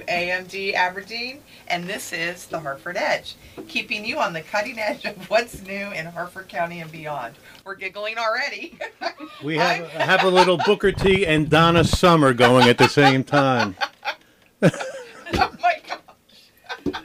WAMD Aberdeen, and this is the Harford Edge, keeping you on the cutting edge of what's new in Harford County and beyond. We're giggling already. We have uh, have a little Booker T and Donna Summer going at the same time. oh my gosh.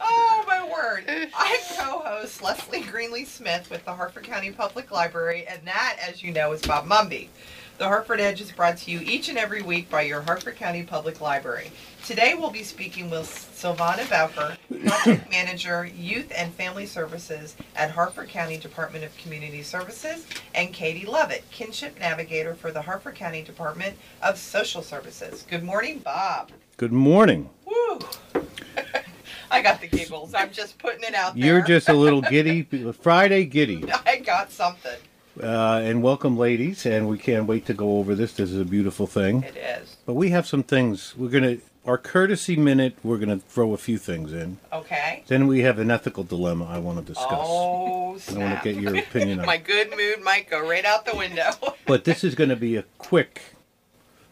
oh my word. I'm co-host Leslie Greenlee Smith with the Harford County Public Library, and that, as you know, is Bob Mumby. The Harford Edge is brought to you each and every week by your Harford County Public Library. Today we'll be speaking with Silvana Bowker, Project Manager, Youth and Family Services at Harford County Department of Community Services, and Katie Lovett, Kinship Navigator for the Harford County Department of Social Services. Good morning, Bob. Good morning. Woo! I got the giggles. I'm just putting it out there. You're just a little giddy, Friday giddy. I got something. Uh, and welcome, ladies. And we can't wait to go over this. This is a beautiful thing. It is. But we have some things. We're gonna our courtesy minute. We're gonna throw a few things in. Okay. Then we have an ethical dilemma I want to discuss. Oh, snap. I want to get your opinion on. My good mood might go right out the window. But this is going to be a quick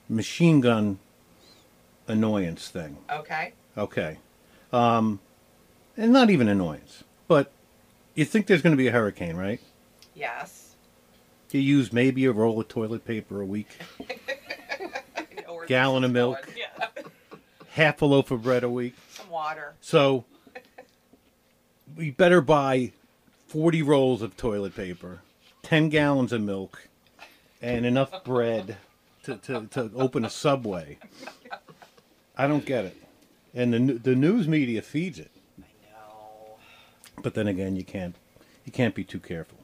machine gun annoyance thing. okay. Okay. Um, and not even annoyance, but you think there's going to be a hurricane, right? Yes. You use maybe a roll of toilet paper a week, I know where Gallon of milk. Yeah. half a loaf of bread a week. Some water. So we better buy 40 rolls of toilet paper, 10 gallons of milk, and enough bread to, to, to open a subway. I don't get it. And the, the news media feeds it. I know. But then again, you can't you can't be too careful.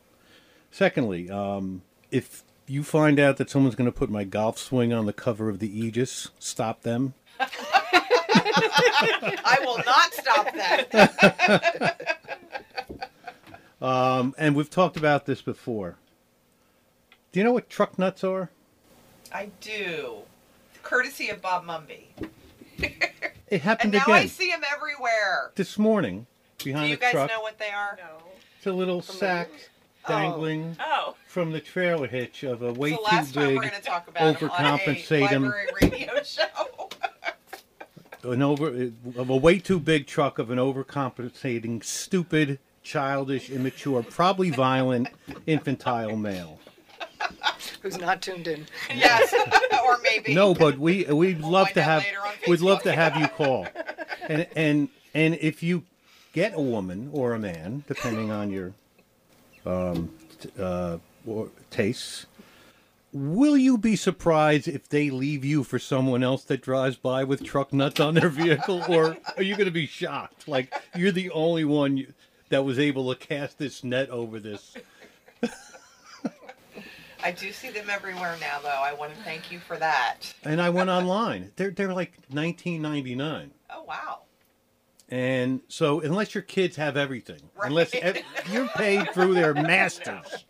Secondly, um, if you find out that someone's going to put my golf swing on the cover of the Aegis, stop them. I will not stop that. Um, and we've talked about this before. Do you know what truck nuts are? I do. Courtesy of Bob Mumby. It happened And now I see them everywhere. this morning behind Do you guys truck. know what they are? No. It's a little From the sack news? Dangling oh. oh. from the trailer hitch of a way so too last time big, we're going to talk about him on a overcompensate him. library radio show. an over of a way too big truck of an overcompensating, stupid, childish, immature, probably violent, infantile male. Who's not tuned in? yes, or maybe. No, but we we'd We'll love find to out have later on we'd love Facebook. to have you call, and and and if you get a woman or a man, depending on your um, uh, or tastes, will you be surprised if they leave you for someone else that drives by with truck nuts on their vehicle, or are you going to be shocked? Like you're the only one you, that was able to cast this net over this. I do see them everywhere now, though. I want to thank you for that. And I went online; they're they're like 19.99. Oh wow. And so, unless your kids have everything, Right. unless ev- you're paid through their masters,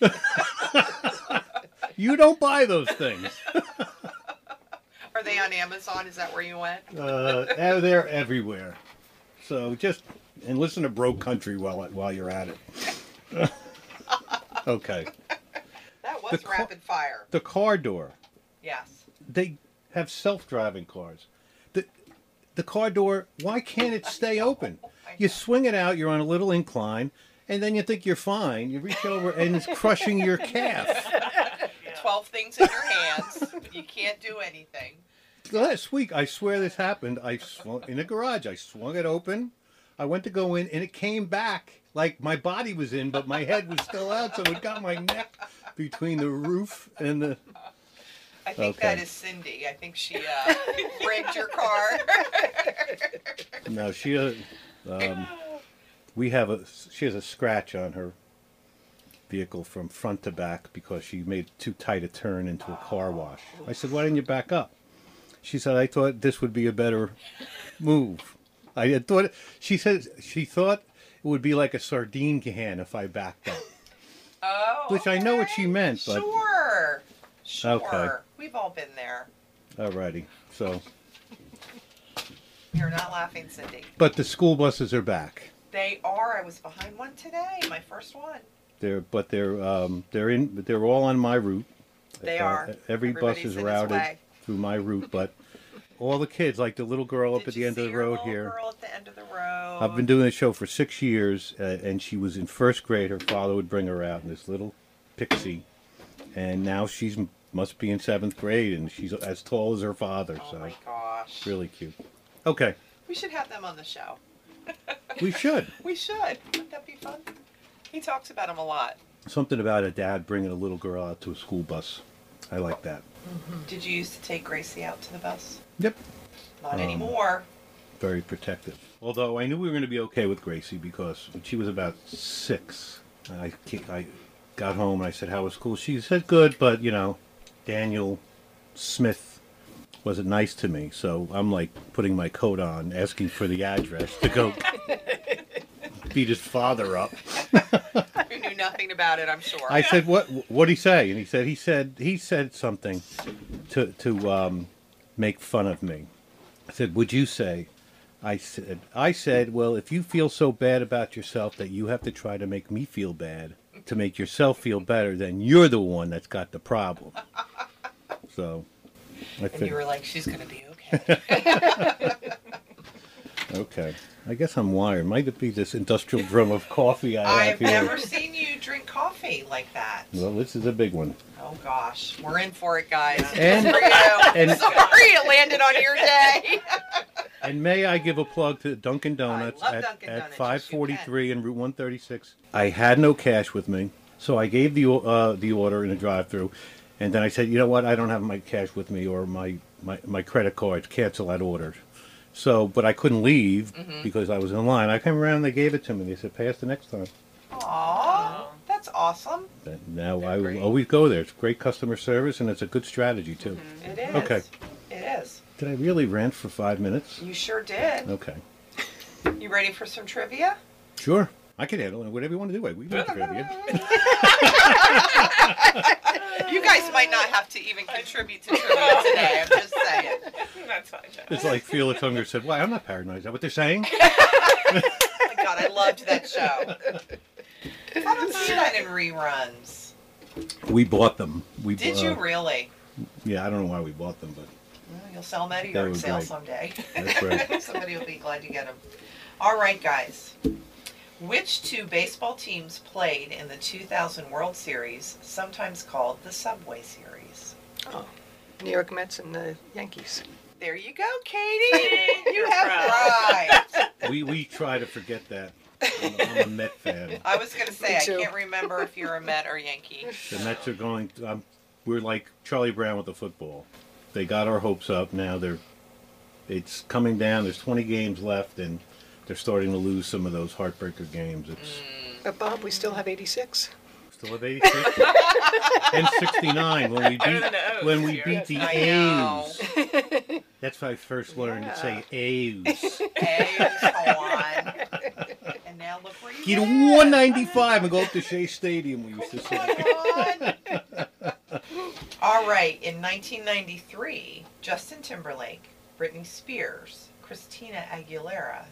you don't buy those things. Are they on Amazon? Is that where you went? Uh, they're- everywhere. So just and listen to Bro Country while while you're at it. okay, That was The rapid fire. the car door. Yes. They have self-driving cars. The the car door. Why can't it stay open? Oh you swing it out. You're on a little incline. And then you think you're fine. You reach over and it's crushing your calf. Twelve things in your hands. you can't do anything. Last week, I swear this happened. I swung in the garage. I swung it open. I went to go in, and it came back like my body was in, but my head was still out. So it got my neck between the roof and the. I think Okay. that is Cindy. I think she uh, rigged your car. No, she. Uh, um, we have a. She has a scratch on her vehicle from front to back because she made too tight a turn into a car wash. I said, "Why didn't you back up?" She said, "I thought this would be a better move." I had thought. She said she thought it would be like a sardine can if I backed up. oh. Which I know what okay. she meant, but- Sure. Sure. Okay. We've all been there. Alrighty. So, You're not laughing, Cindy. but the school buses are back. They are. I was behind one today. My first one. They're but they're um, they're in but they're all on my route. They Uh, are. Every bus Everybody's is in routed way. through my route, but all the kids, like the little girl up Did at the you end of see the your road little here. Girl at the end of the road. I've been doing this show for six years, uh, and she was in first grade. Her father would bring her out in this little pixie, and now she's must be in seventh grade, and she's as tall as her father. Oh so my gosh. really cute. Okay, We should have them on the show. we should. We should. Wouldn't that be fun? He talks about them a lot. Something about a dad bringing a little girl out to a school bus. I like that. Did you used to take Gracie out to the bus? Yep. Not Um, anymore. Very protective. Although I knew we were going to be okay with Gracie because when she was about six, I I got home and I said, "How was school?" She said, "Good," but you know, Daniel Smith wasn't nice to me, so I'm like putting my coat on, asking for the address to go beat his father up. You knew nothing about it, I'm sure. I said, "What? What'd he say?" And he said, "He said he said something to to um, make fun of me." I said, "Would you say?" I said, "I said, well, if you feel so bad about yourself that you have to try to make me feel bad to make yourself feel better, then you're the one that's got the problem." So, I and think, you were like, she's to be okay. okay. I guess I'm wired. Might it be this industrial drum of coffee I have I've here? never seen you drink coffee like that. Well, this is a big one. Oh gosh, we're in for it, guys. And- for you. and- Sorry, it landed on your day. And may I give a plug to Dunkin' Donuts at, Dunkin' at Donuts. Yes, 543 and Route 136. I had no cash with me, so I gave the uh, the order in a drive-through, and then I said, you know what, I don't have my cash with me or my, my, my credit card. Cancel that order. So, but I couldn't leave Mm-hmm. because I was in line. I came around, and they gave it to me. They said, pay us the next time. Aw, that's awesome. And now They're I will great. always go there. It's great customer service, and it's a good strategy too. It is. Okay. It is. Did I really rant for five minutes? You sure did. Okay, You ready for some trivia? sure. I can handle it. Whatever you want to do. We do trivia. You guys might not have to even contribute to trivia today. I'm just saying. That's fine. It's like Felix Unger said, "Why? I'm not paranoid. Is that what they're saying?" Oh my god, I loved that show. I don't see that in reruns. We bought them. We Did bu- you really? Yeah, I don't know why we bought them, but Well, You'll sell them at a That yard was sale great. someday. That's right. Somebody will be glad to get them. All right, guys. Which two baseball teams played in the 2000 World Series, sometimes called the Subway Series? Oh, New York Mets and the Yankees. There you go, Katie. You You're have right. we we try to forget that. I'm, I'm a Met fan. I was going to say, Me I too. can't remember if you're a Met or Yankee. The Mets are going. Um, we're like Charlie Brown with the football. They got our hopes up. Now they're. It's coming down. There's 20 games left, and they're starting to lose some of those heartbreaker games. It's But Bob, we still have 86. still have 86 and 69 when we beat than the when we here. beat the I know. A's. That's how I first learned to say A's. A's on. And now look where you Get live. 195 and go up to Shea Stadium. We used to say. Come on. All right, in 1993, Justin Timberlake, Britney Spears, Christina Aguilera,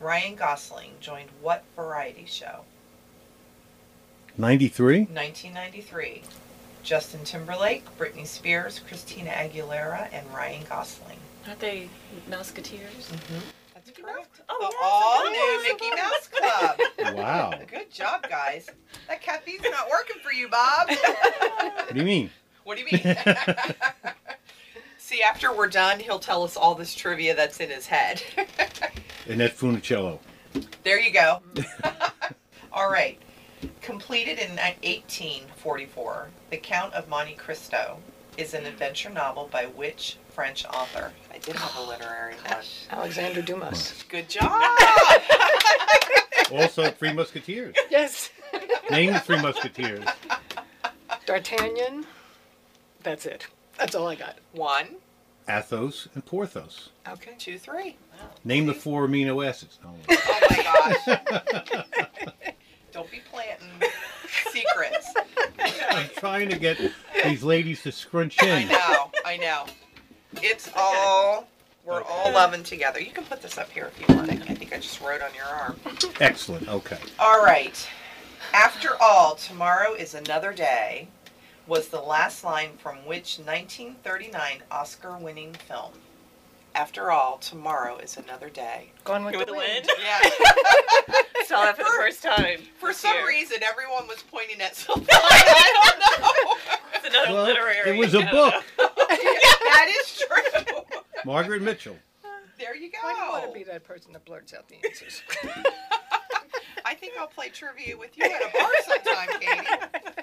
Ryan Gosling joined what variety show? 93. 1993. Justin Timberlake, Britney Spears, Christina Aguilera, and Ryan Gosling. Aren't they Musketeers? Mm-hmm. That's correct. Oh, oh the yes, all new Mickey Mouse Club. Wow. Good job, guys. That caffeine's not working for you, Bob. What do you mean? What do you mean? See, after we're done, he'll tell us all this trivia that's in his head. Annette Funicello. there you go. all right. Completed in 1844, The Count of Monte Cristo is an adventure novel by which French author? I did have a literary one. Alexander Dumas. Good job. Also, Three Musketeers. Yes. Name the Three Musketeers. D'Artagnan. That's it. That's all I got. One, Athos and Porthos. Okay. two, three. Wow. Name the four amino acids. Oh, Oh my gosh. Don't be planting secrets. I'm trying to get these ladies to scrunch in. I in. know, I know. It's all, we're all loving together. You can put this up here if you want. I think I just wrote on your arm. Excellent. Okay. All right. After all, tomorrow is another day was the last line from which 1939 Oscar winning film? After all, tomorrow is another day. Gone with, With the the wind. wind. Yeah. Saw that for the first time. For some year. reason, everyone was pointing at something. I don't know. It's another Well, literary. it was a book. know. that is true. Margaret Mitchell. There you go. I don't want to be that person that blurts out the answers? I think I'll play trivia with you at a bar sometime, Katie.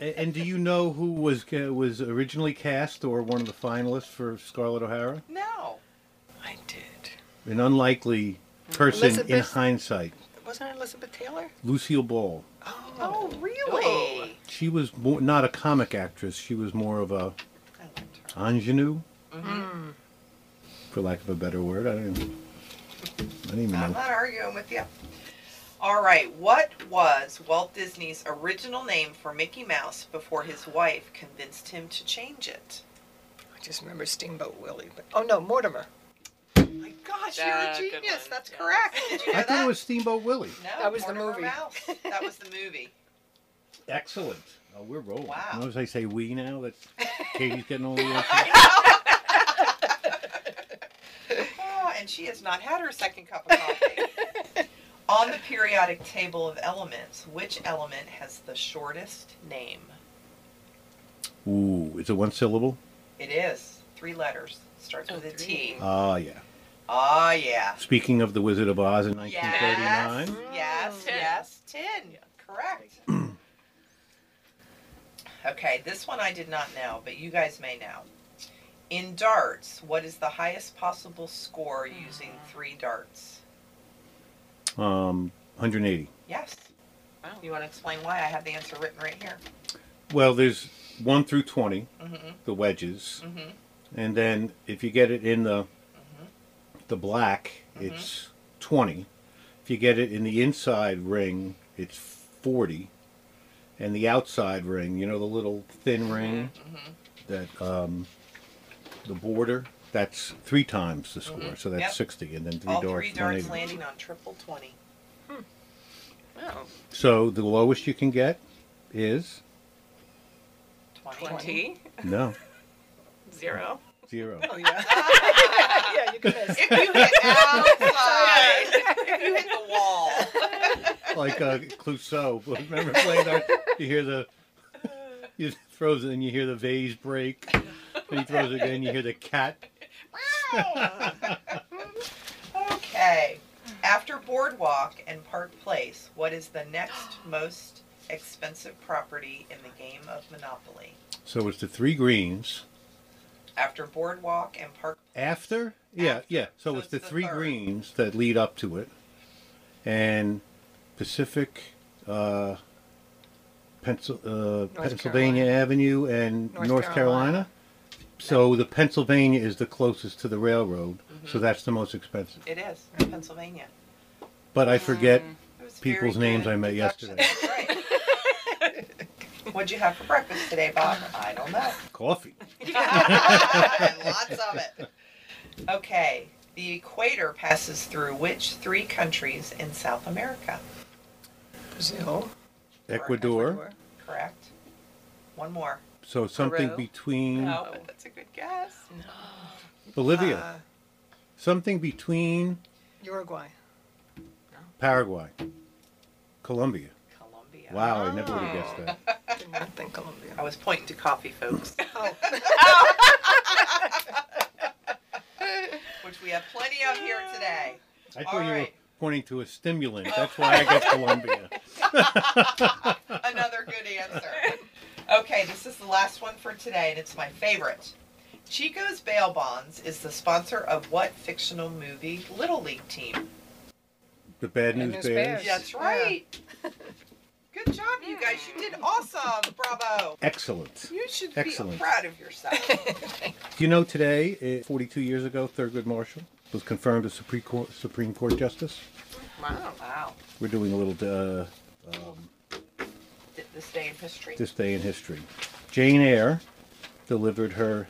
A- And do you know who was ca- was originally cast or one of the finalists for Scarlett O'Hara? No. I did. An unlikely person in hindsight. Wasn't it Elizabeth Taylor? Lucille Ball. Oh, really? She was more, not a comic actress. She was more of a I liked her. ingenue, Mm-hmm. for lack of a better word. I don't. Even, I don't even I'm know. not arguing with you. All right. What was Walt Disney's original name for Mickey Mouse before his wife convinced him to change it? I just remember Steamboat Willie. But, oh no, Mortimer. My gosh, you're a good genius. one. That's Yes. correct. Did you know I that? thought it was Steamboat Willie. No, That was the Mortimer movie. Mouse. That was the movie. Excellent. Oh, we're rolling. Wow. Notice I say we now that Katie's getting all the answers. Oh, and she has not had her second cup of coffee. On the periodic table of elements, which element has the shortest name? Ooh, is it one syllable? It is three letters. Starts Oh, with a three. T. Ah, yeah. Ah, yeah. Speaking of the Wizard of Oz in Yes, 1939. yes, Tin. yes. Tin. Correct. okay, this one I did not know, but you guys may know. In darts, what is the highest possible score using three darts? Um, 180. Yes. You want to explain why? I have the answer written right here. Well, there's 1 through 20, Mm-hmm. the wedges. Mm-hmm. And then if you get it in the Mhm. the black, it's 20. If you get it in the inside ring, it's 40. And the outside ring, you know the little thin ring that um, the border, that's three times the score. Mhm. So that's Yep. 60 and then three All darts, three darts 180. landing on triple 20. Oh, So the lowest you can get is 20. 20, no, zero. zero. Oh yeah. yeah, you can miss. If you hit outside, if you hit the wall. like uh, Clouseau. Remember playing that? You hear the he throws it and you hear the vase break. And he throws it again. You hear the cat. Okay. After Boardwalk and Park Place, what is the next most expensive property in the game of Monopoly? So it's the three greens. After Boardwalk and Park After, yeah, After. yeah. So, So it's it's the the three third. greens that lead up to it, and Pacific, uh, Pencil, uh, Pennsylvania Carolina. Avenue, and North, North Carolina. Carolina. So the Pennsylvania is the closest to the railroad, Mm-hmm. so that's the most expensive. It is in Pennsylvania. But I forget It was People's names good I met deduction. yesterday. Right. What'd you have for breakfast today, Bob? I don't know. coffee. lots of it. Okay, the equator passes through which three countries in South America? Brazil. Ecuador. Correct. One more. So something Peru. between No, but that's a good guess. Bolivia. Uh, something between Uruguay. Paraguay. Colombia. Colombia. Wow, I never would have Oh. guessed that. Did not think Colombia. I was pointing to coffee, folks, Oh. which we have plenty of here today. I All thought you were right. pointing to a stimulant. That's why I guess Colombia. Another good answer. Okay, this is the last one for today, and it's my favorite. Chico's Bail Bonds is the sponsor of what fictional movie Little League team? The Bad Bad News News Bears. Bears. That's right. Good job, you guys. You did awesome. Bravo. Excellent. You should Excellent. be proud of yourself. Do you know today, eh, 42 years ago, Thurgood Marshall was confirmed as Supreme Court, Supreme Court Justice? Wow. wow. We're doing a little uh, um, Th- This day in history. this day in history. Jane Eyre delivered her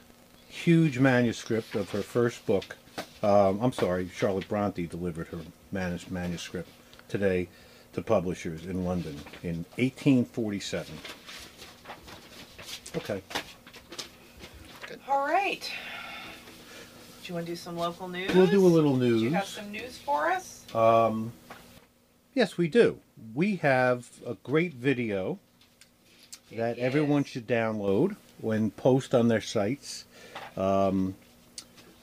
huge manuscript of her first book. Um, I'm sorry, Charlotte Bronte delivered her manus- manuscript today to publishers in London in 1847. Okay. All right. Do you want to do some local news? We'll do a little Do you news. have some news for us? Um, yes, we do. We have a great video that Yes. everyone should download and post on their sites. Um,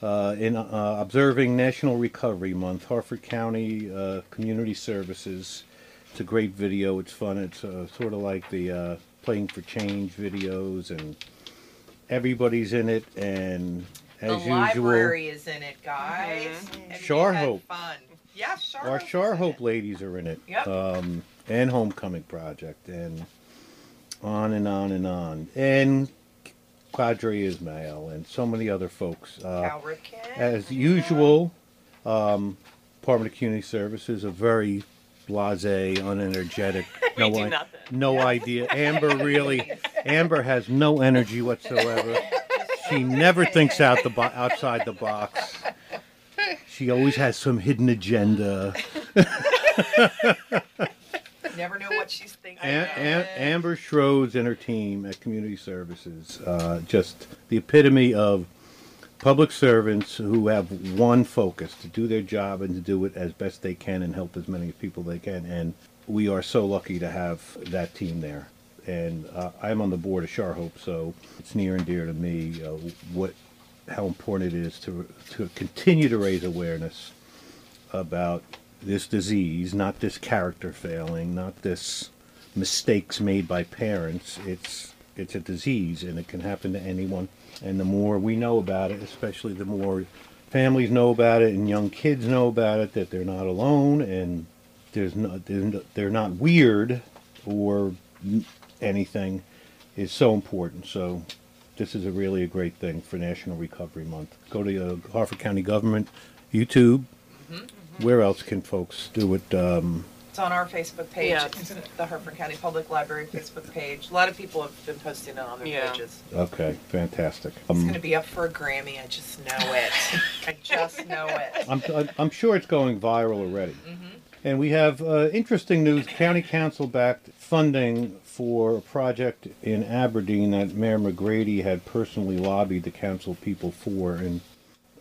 uh, in uh, observing National Recovery Month, Harford County uh, Community Services. It's a great video. It's fun. It's uh, sort of like the uh, Playing for Change videos, and everybody's in it. And as the usual, library is in it, guys. Mhm. Have you Shar had Hope. Fun. Yeah, Shar Our Hope is Shar in Hope ladies are in it. Yep. Um, and Homecoming Project, and on and on and on. And Quadre Ismail, and so many other folks. Uh, as usual, um, Department of Community Services, a very blase, unenergetic. No do i-. No idea. Amber really, Amber has no energy whatsoever. She never thinks out the bo- outside the box. She always has some hidden agenda. Never know what she's thinking. Am- Amber Schroeds and her team at Community Services, uh, just the epitome of public servants who have one focus to do their job and to do it as best they can and help as many people they can. And we are so lucky to have that team there. And uh, I'm on the board of Shar Hope, so it's near and dear to me uh, what how important it is to to continue to raise awareness about this disease, not this character failing, not this mistakes made by parents. It's it's a disease and it can happen to anyone. And the more we know about it, especially the more families know about it and young kids know about it, that they're not alone and there's no, they're not weird or anything, is so important. So this is a really a great thing for National Recovery Month. Go to uh, Harford County Government, YouTube. Where else can folks do it? Um, It's on our Facebook page. Yeah. It's the Harford County Public Library Facebook page. A lot of people have been posting it on their Yeah. pages. okay, fantastic. It's Um, going to be up for a Grammy. I just know it. I just know it. I'm, I'm sure it's going viral already. And we have uh, interesting news. County Council backed funding for a project in Aberdeen that Mayor McGrady had personally lobbied the council people for. And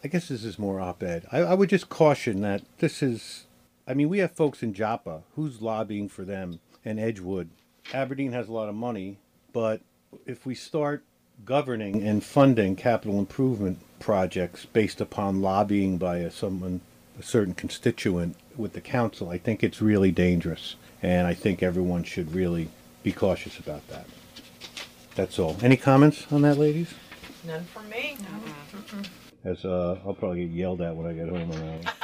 I guess this is more op ed. I, I would just caution that this is, I mean, we have folks in Joppa. Who's lobbying for them? And Edgewood. Aberdeen has a lot of money, but if we start governing and funding capital improvement projects based upon lobbying by a, someone, a certain constituent with the council, I think it's really dangerous. And I think everyone should really be cautious about that. That's all. Any comments on that, ladies? None from me. As uh, I'll probably get yelled at when I get home on that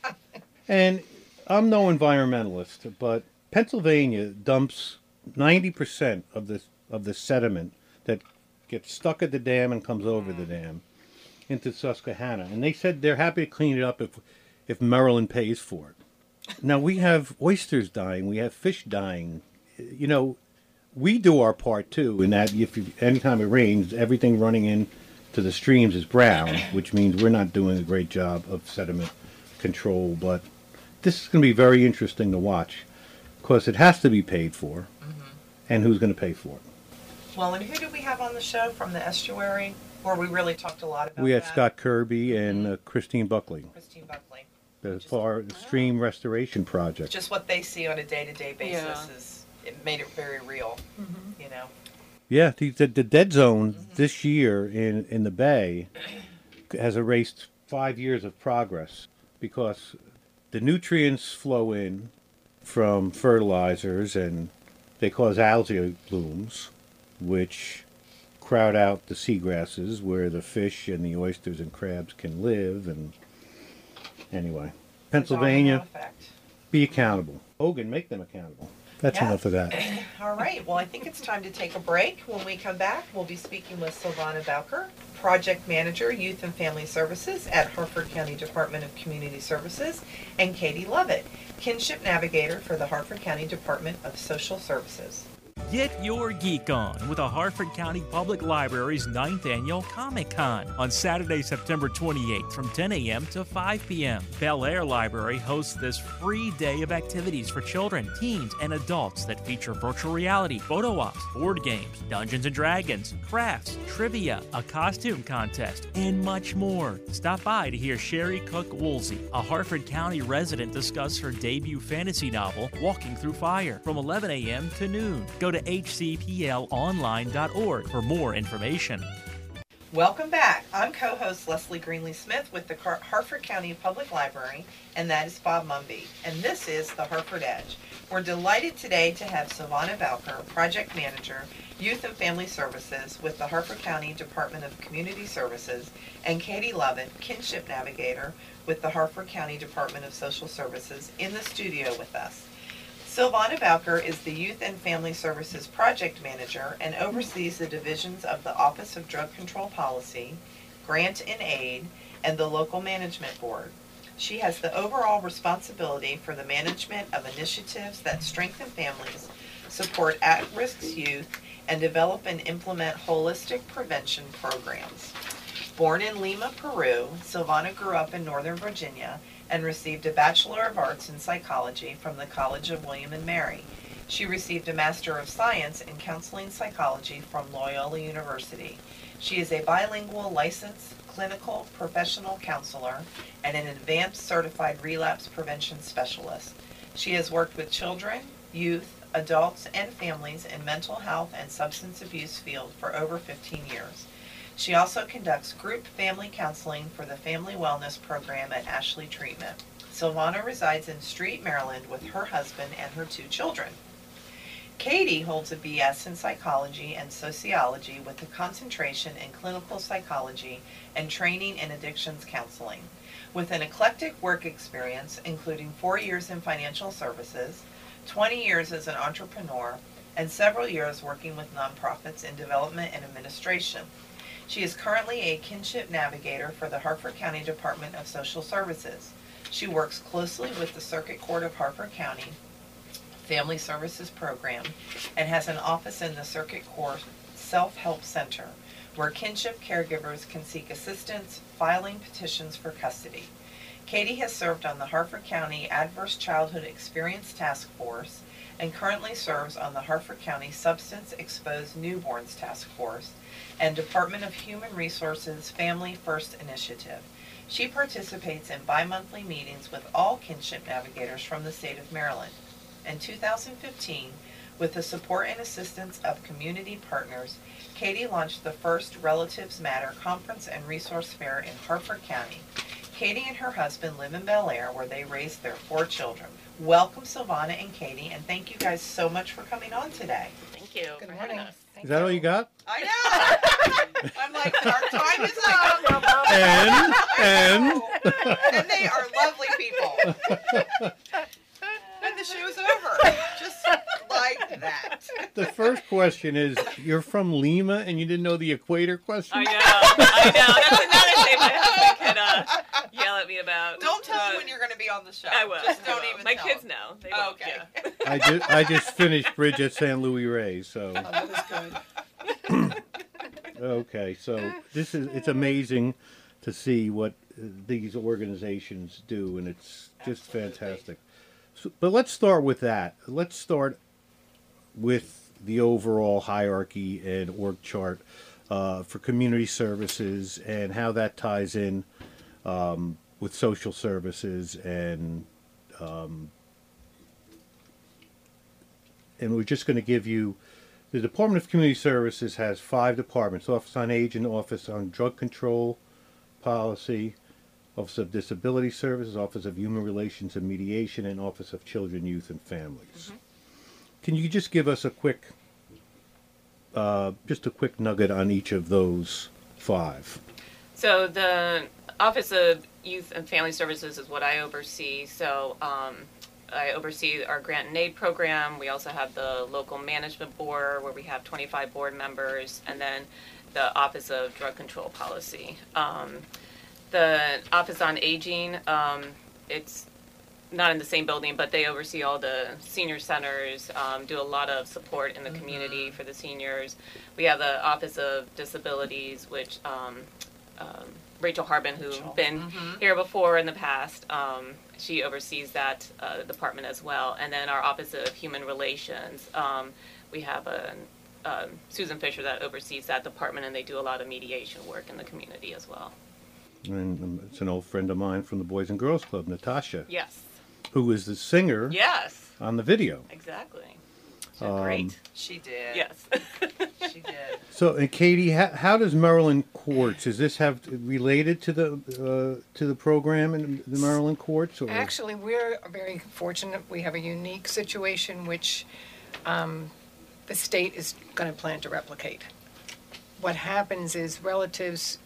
one. and I'm no environmentalist, but Pennsylvania dumps 90% of the of the sediment that gets stuck at the dam and comes over the dam into Susquehanna, and they said they're happy to clean it up if if Maryland pays for it. Now we have oysters dying, we have fish dying. You know, we do our part too. In that, if you, anytime it rains, everything running in to the streams is brown, which means we're not doing a great job of sediment control. But this is going to be very interesting to watch because it has to be paid for, mm-hmm. and who's going to pay for it? Well, and who did we have on the show from the estuary where we really talked a lot about We had that? Scott Kirby and mm-hmm. uh, Christine Buckley, Christine Buckley. the far the stream restoration project. Just what they see on a day-to-day basis Yeah. is it made it very real. Mm-hmm. You know. Yeah, the, the, the dead zone this year in, in the Bay has erased five years of progress because the nutrients flow in from fertilizers and they cause algae blooms, which crowd out the seagrasses where the fish and the oysters and crabs can live. And anyway, Pennsylvania, be accountable. Hogan, make them accountable. That's Yeah. enough of that. All right. Well, I think it's time to take a break. When we come back, we'll be speaking with Sylvana Bowker, Project Manager, Youth and Family Services at Harford County Department of Community Services, and Katie Lovett, Kinship Navigator for the Harford County Department of Social Services. Get your geek on with the Harford County Public Library's 9th annual Comic Con on Saturday, September 28th from 10 a.m. to 5 p.m. Bel Air Library hosts this free day of activities for children, teens, and adults that feature virtual reality, photo ops, board games, Dungeons and Dragons, crafts, trivia, a costume contest, and much more. Stop by to hear Sherry Cook Woolsey, a Harford County resident, discuss her debut fantasy novel, Walking Through Fire, from 11 a.m. to noon. Go to hcplonline.org for more information. Welcome back. I'm co-host Leslie Greenlee Smith with the Car- Harford County Public Library, and that is Bob Mumby. And this is the Harford Edge. We're delighted today to have Silvana Valker, Project Manager, Youth and Family Services with the Harford County Department of Community Services, and Katie Lovett, Kinship Navigator with the Harford County Department of Social Services, in the studio with us. Silvana Valker is the Youth and Family Services Project Manager and oversees the divisions of the Office of Drug Control Policy, Grant and Aid, and the Local Management Board. She has the overall responsibility for the management of initiatives that strengthen families, support at-risk youth, and develop and implement holistic prevention programs. Born in Lima, Peru, Silvana grew up in Northern Virginia and received a Bachelor of Arts in Psychology from the College of William and Mary. She received a Master of Science in Counseling Psychology from Loyola University. She is a bilingual licensed clinical professional counselor and an advanced certified relapse prevention specialist. She has worked with children, youth, adults, and families in mental health and substance abuse field for over 15 years. She also conducts group family counseling for the Family Wellness Program at Ashley Treatment. Silvana resides in Street, Maryland with her husband and her two children. Katie holds a BS in psychology and sociology with a concentration in clinical psychology and training in addictions counseling. With an eclectic work experience, including four years in financial services, 20 years as an entrepreneur, and several years working with nonprofits in development and administration. She is currently a kinship navigator for the Harford County Department of Social Services. She works closely with the Circuit Court of Harford County Family Services Program and has an office in the Circuit Court Self-Help Center where kinship caregivers can seek assistance filing petitions for custody. Katie has served on the Harford County Adverse Childhood Experience Task Force and currently serves on the Harford County Substance Exposed Newborns Task Force and Department of Human Resources Family First Initiative. She participates in bi-monthly meetings with all kinship navigators from the state of Maryland. In 2015, with the support and assistance of community partners, Katie launched the first Relatives Matter Conference and Resource Fair in Harford County. Katie and her husband live in Bel Air where they raised their four children. Welcome Silvana and Katie and thank you guys so much for coming on today. Thank you Good for having morning. Us. Is that all you got? I know! I'm like, our time is up! And and and they are lovely people. and the show's over. Just like that. the first question is: You're from Lima, and you didn't know the equator question? I know. I know. That's another thing my husband could uh, yell at me about. Don't tell Uh, them when you're going to be on the show. I will. Just don't will. even My tell kids them. know. They Oh, okay. yeah. I just I just finished Bridge at San Luis Rey, so Oh, that is good. okay. So this is it's amazing to see what uh, these organizations do, and it's just Absolutely. fantastic. So, but let's start with that. Let's start with the overall hierarchy and org chart uh, for community services and how that ties in um, with social services and um, and we're just going to give you the Department of Community Services has five departments: Office on Aging, Office on Drug Control Policy, Office of Disability Services, Office of Human Relations and Mediation, and Office of Children, Youth, and Families. Can you just give us a quick, uh, just a quick nugget on each of those five? So the Office of Youth and Family Services is what I oversee. So um, I oversee our grant and aid program. We also have the local management board where we have 25 board members, and then the Office of Drug Control Policy. Um, the Office on Aging, um, it's not in the same building, but they oversee all the senior centers, um, do a lot of support in the community for the seniors. We have the Office of Disabilities, which um, um, Rachel Harbin, who's Rachel. been here before in the past, um, she oversees that uh, department as well. And then our Office of Human Relations, um, we have a um, Susan Fisher that oversees that department, and they do a lot of mediation work in the community as well. And um, it's an old friend of mine from the Boys and Girls Club, Natasha, Yes. Who is the singer Yes. on the video. Exactly. She's Um, great. She did. Yes. She did. So, and Katie, how, how does Maryland courts? Does this have related to the uh, to the program in the Maryland courts? Or? Actually, we're very fortunate. We have a unique situation which um, the state is going to plan to replicate. What happens is relatives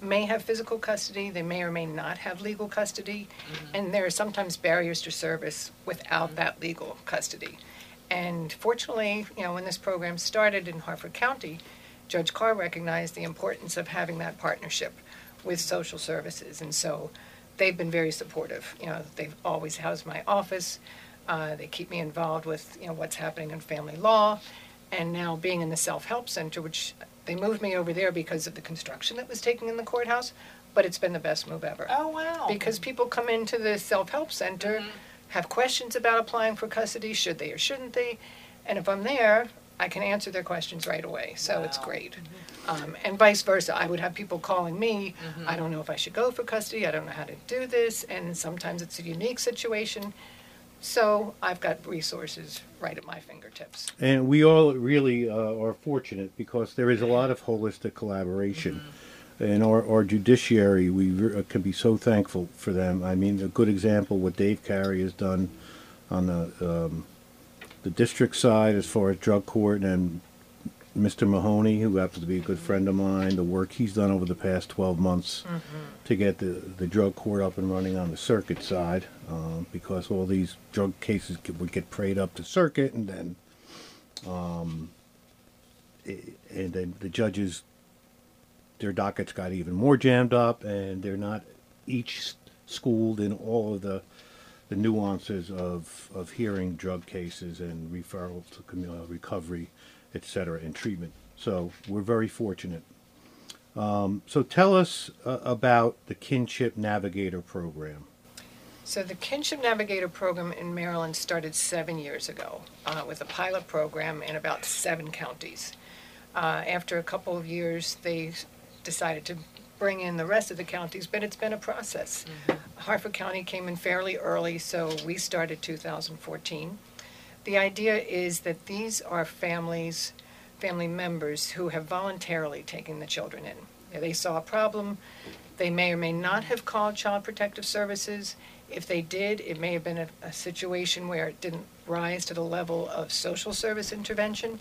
may have physical custody, they may or may not have legal custody, and there are sometimes barriers to service without that legal custody. And fortunately, you know, when this program started in Harford County, Judge Carr recognized the importance of having that partnership with social services, and so they've been very supportive. You know, they've always housed my office. Uh, they keep me involved with you know what's happening in family law, and now being in the self-help center, which they moved me over there because of the construction that was taking in the courthouse, but it's been the best move ever. Oh wow. because people come into the self-help center mm-hmm. have questions about applying for custody should they or shouldn't they and if i'm there i can answer their questions right away. So it's Wow. great. Mm-hmm. Um, and vice versa i would have people calling me mm-hmm. i don't know if i should go for custody i don't know how to do this and sometimes it's a unique situation so i've got resources right at my fingertips And we all really uh, are fortunate because there is a lot of holistic collaboration. And our, our judiciary, we uh, can be so thankful for them. I mean, a good example, what Dave Carey has done on the, um, the district side as far as drug court and Mr. Mahoney, who happens to be a good friend of mine, the work he's done over the past 12 months to get the, the drug court up and running on the circuit side, uh, because all these drug cases would get prayed up to circuit, and then, um, and then the judges, their dockets got even more jammed up, and they're not each schooled in all of the the nuances of, of hearing drug cases and referral to uh, recovery, et cetera, and treatment. So we're very fortunate. Um, so tell us uh, about the Kinship Navigator program. So the Kinship Navigator program in Maryland started seven years ago uh, with a pilot program in about seven counties. Uh, after a couple of years, they decided to bring in the rest of the counties, but it's been a process. Harford County came in fairly early, so we started 2014. The idea is that these are families, family members who have voluntarily taken the children in. They saw a problem, they may or may not have called Child Protective Services. If they did, it may have been a, a situation where it didn't rise to the level of social service intervention,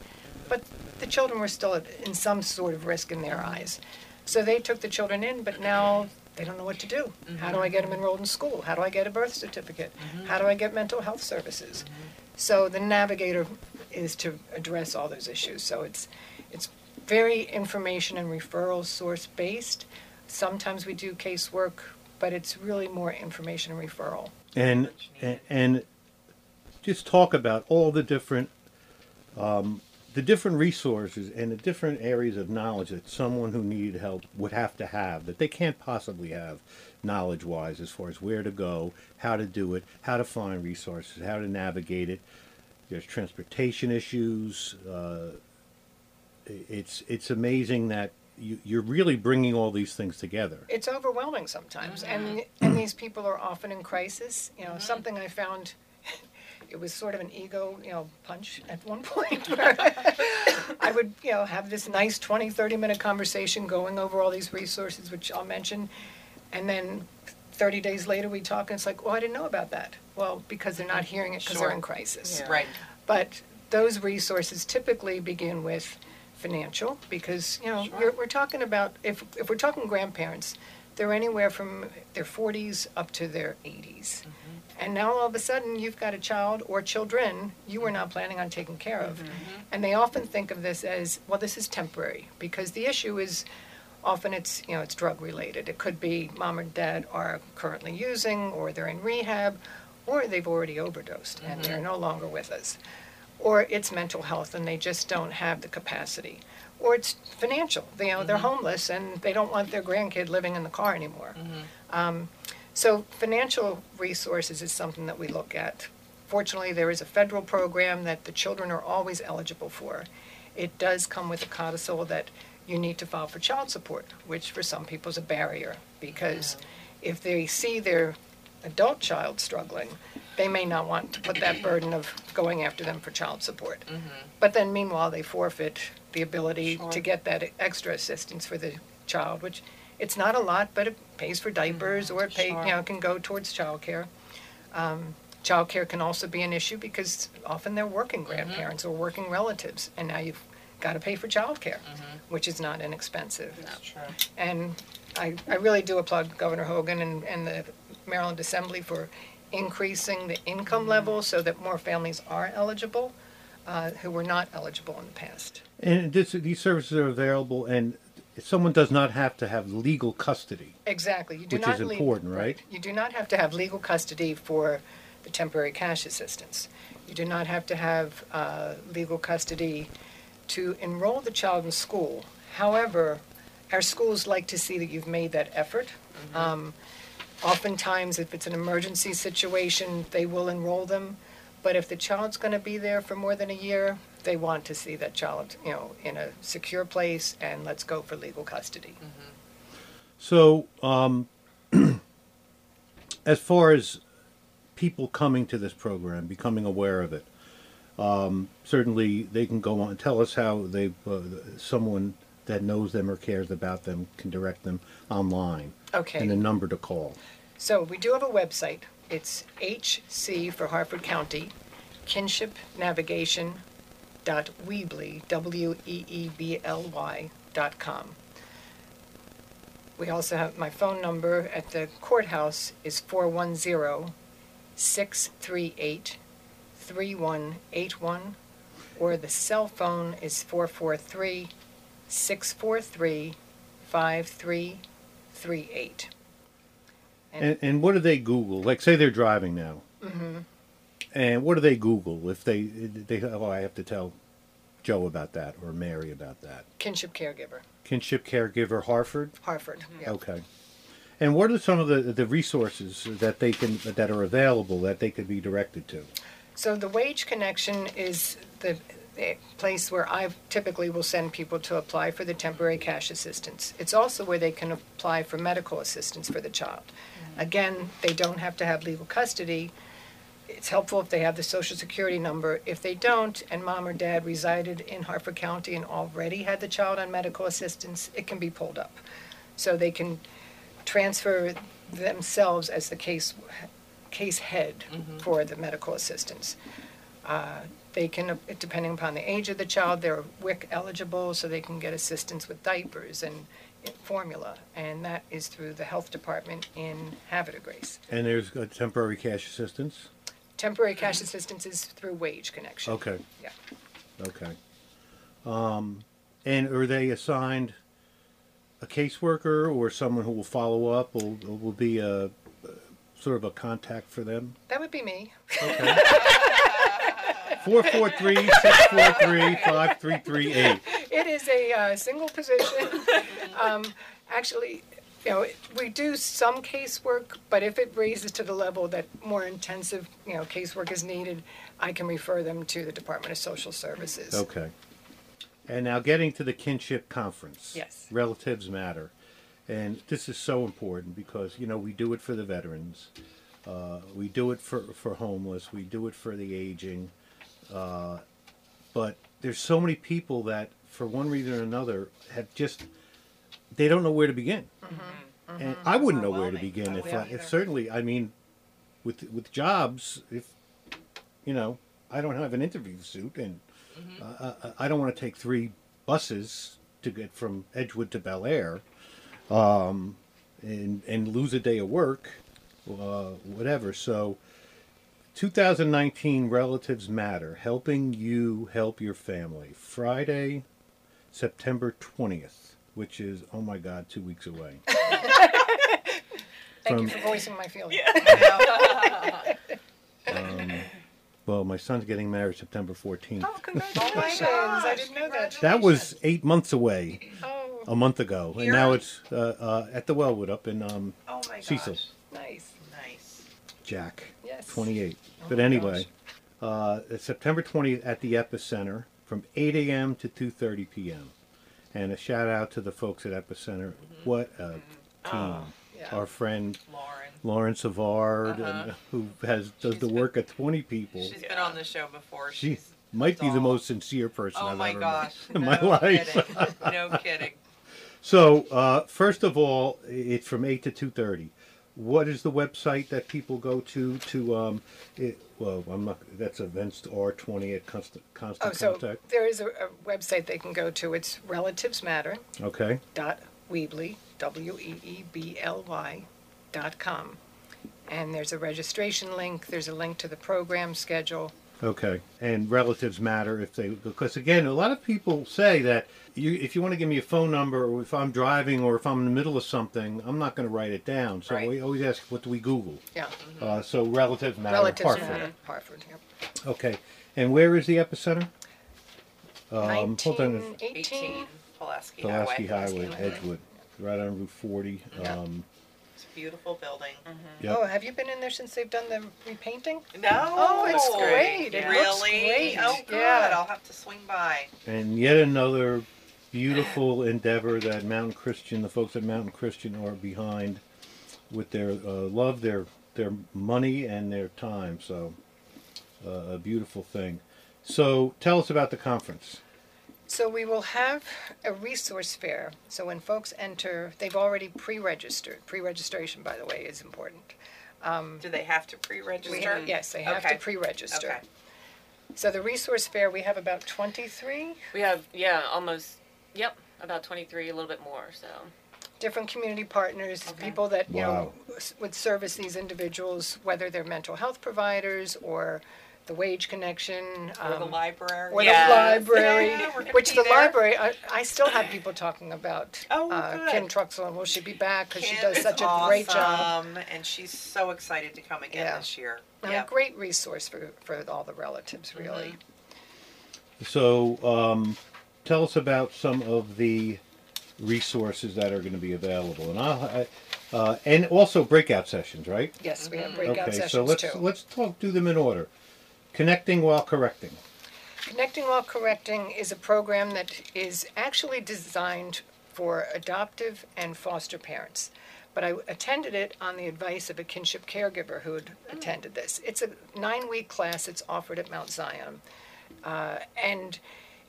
but the children were still at, in some sort of risk in their eyes. So they took the children in, but now they don't know what to do. How do I get them mm-hmm. enrolled in school? How do I get a birth certificate? Mm-hmm. How do I get mental health services? Mm-hmm. So the navigator is to address all those issues. So it's it's very information and referral source based. Sometimes we do casework, but it's really more information and referral. And, and, and just talk about all the different, um, the different resources and the different areas of knowledge that someone who needed help would have to have that they can't possibly have knowledge wise as far as where to go, how to do it, how to find resources, how to navigate it. There's transportation issues. Uh, it's it's amazing that you, you're really bringing all these things together. It's overwhelming sometimes, and and these people are often in crisis. You know, something I found. It was sort of an ego, you know, punch at one point. Where I would, you know, have this nice 20, 30 minute conversation going over all these resources, which I'll mention, and then 30 days later we talk, and it's like, oh, I didn't know about that. Well, because they're not mm-hmm. hearing it because Sure. they're in crisis. Right. But those resources typically begin with financial because you know you're, we're talking about if if we're talking grandparents, they're anywhere from their 40s up to their 80s. Mm-hmm. And now all of a sudden you've got a child or children you were not planning on taking care of. Mm-hmm. And they often think of this as, well, this is temporary because the issue is often it's, you know, it's drug related. It could be mom or dad are currently using or they're in rehab or they've already overdosed and they're mm-hmm. no longer with us, or it's mental health and they just don't have the capacity, or it's financial. You know, they're mm-hmm. homeless and they don't want their grandkid living in the car anymore. Mm-hmm. Um, so financial resources is something that we look at. Fortunately, there is a federal program that the children are always eligible for. It does come with a codicil that you need to file for child support, which for some people is a barrier because if they see their adult child struggling, they may not want to put that burden of going after them for child support. Mm-hmm. But then meanwhile, they forfeit the ability to get that extra assistance for the child, which it's not a lot, but it pays for diapers mm-hmm. or it pay, you know, can go towards childcare. Um, childcare can also be an issue because often they're working mm-hmm. grandparents or working relatives, and now you've got to pay for childcare, which is not inexpensive. True. And I, I really do applaud Governor Hogan and, and the Maryland Assembly for increasing the income level so that more families are eligible uh, who were not eligible in the past. And this, these services are available, and someone does not have to have legal custody. Exactly. You do Which not is lea- important, right? You do not have to have legal custody for the temporary cash assistance. You do not have to have uh, legal custody to enroll the child in school. However, our schools like to see that you've made that effort. Um, oftentimes, if it's an emergency situation, they will enroll them. But if the child's going to be there for more than a year, they want to see that child, you know, in a secure place, and let's go for legal custody. So, um, as far as people coming to this program, becoming aware of it, um, certainly they can go on and tell us how they, uh, someone that knows them or cares about them can direct them online. Okay. And a number to call. So we do have a website. It's HC for Harford County, Kinship Navigation dot Weebly, W E E B L Y dot com. We also have my phone number at the courthouse is 410 638 3181, or the cell phone is 443 643 5338. And, and what do they Google? Like, say they're driving now. Mm-hmm. And what do they Google if they they oh I have to tell Joe about that or Mary about that? Kinship caregiver, Kinship caregiver Harford. Harford. Yeah. Okay. And what are some of the the resources that they can that are available that they could be directed to? So the Wage Connection is the, the place where I typically will send people to apply for the temporary cash assistance. It's also where they can apply for medical assistance for the child. Mm-hmm. Again, they don't have to have legal custody. It's helpful if they have the social security number. If they don't, and mom or dad resided in Harford County and already had the child on medical assistance, it can be pulled up. So they can transfer themselves as the case case head for the medical assistance. Uh, They can, depending upon the age of the child, they're WIC eligible, so they can get assistance with diapers and uh, formula, and that is through the health department in Havre de Grace. And there's a temporary cash assistance. Temporary cash assistance is through Wage Connection. Okay. Yeah. Okay. Um, and are they assigned a caseworker or someone who will follow up? Will will be a sort of a contact for them? That would be me. Okay. Four four three six four three five three three eight. It is a uh, single position. um, actually, you know, we do some casework, but if it raises to the level that more intensive, you know, casework is needed, I can refer them to the Department of Social Services. Okay. And now getting to the kinship conference. Yes. Relatives matter. And this is so important because, you know, we do it for the veterans. Uh, we do it for, for homeless. We do it for the aging. Uh, but there's so many people that, for one reason or another, have just, they don't know where to begin. And I wouldn't know where to begin if, I, if certainly, I mean, with with jobs, if you know, I don't have an interview suit, and uh, I, I don't want to take three buses to get from Edgewood to Bel Air, um, and and lose a day of work, uh, whatever. So, 2019 relatives matter, helping you help your family. Friday, September 20th, which is oh my God, two weeks away. Thank you for voicing my feelings. Yeah. Um, well, my son's getting married September 14th. Oh, congratulations! gosh, I didn't know that. that was eight months away, Oh, a month ago, and Here? now it's uh, uh, at the Wellwood up in um, Oh my gosh. Cecil. nice. Nice. Jack. Yes. 28. Oh but my anyway, uh, it's September 20th at the Epicenter from 8 a.m. to 2:30 p.m. And a shout out to the folks at Epicenter. What a team! Oh, yeah. Our friend Lauren. Lauren Savard, Uh-huh. and, who has does She's the been- work of 20 people. She's been on the show before. She She's might be the doll. most sincere person Oh I've my ever gosh. met in no my life. Kidding. No kidding. So, uh, first of all, it's from 8 to 2:30. What is the website that people go to to um it, well, I'm not that's events R20 at constant constant Oh, so contact. there is a, a website they can go to. It's relativesmatter Okay. dot Weebly W E E B L Y dot com, and there's a registration link. There's a link to the program schedule. Okay. And relatives matter if they because again, a lot of people say that you if you want to give me a phone number or if I'm driving or if I'm in the middle of something, I'm not going to write it down. So Right. we always ask what do we Google? Yeah, Uh, so relatives matter. relatives Harford. matter. Harford. Yep. Okay. And where is the epicenter? Um, hold on. 1918. 18 Pulaski, Pulaski Highway. Highway, Highway. Edgewood, right on Route 40. Yeah. Um, beautiful building. yep. Oh, have you been in there since they've done the repainting? No. Oh, it's great. It really? looks great. Oh, good. Yeah. I'll have to swing by. And yet another beautiful endeavor that Mountain Christian, the folks at Mountain Christian, are behind with their uh, love, their their money, and their time. So, uh, a beautiful thing. So, tell us about the conference. So we will have a resource fair. So when folks enter, they've already pre-registered. Pre-registration, by the way, is important. Um, Do they have to We pre-register? have, yes, they have Okay. to pre-register. Okay. So the resource fair, we have about 23 We have, yeah, almost, yep, about 23, a little bit more, so. different community partners, Okay. people that you Wow. know s- would service these individuals, whether they're mental health providers or the Wage Connection, Or the um, library. or Yes. the library, Yeah, we're gonna which be the there. library, I, I still have people talking about. Oh, uh, good. Kim Truxell, and will she be back? Because she Kim does is such a great job. awesome, And she's so excited to come again Yeah. this year. And Yeah. a great resource for, for all the relatives, really. Mm-hmm. So, um, tell us about some of the resources that are going to be available, and I'll, I, uh, and also breakout sessions, right? Yes, we have Mm-hmm. breakout okay, sessions so let's too. let's talk do them in order. Connecting while correcting. Connecting While Correcting is a program that is actually designed for adoptive and foster parents. But I attended it on the advice of a kinship caregiver who had attended this. It's a nine week class, it's offered at Mount Zion. Uh, and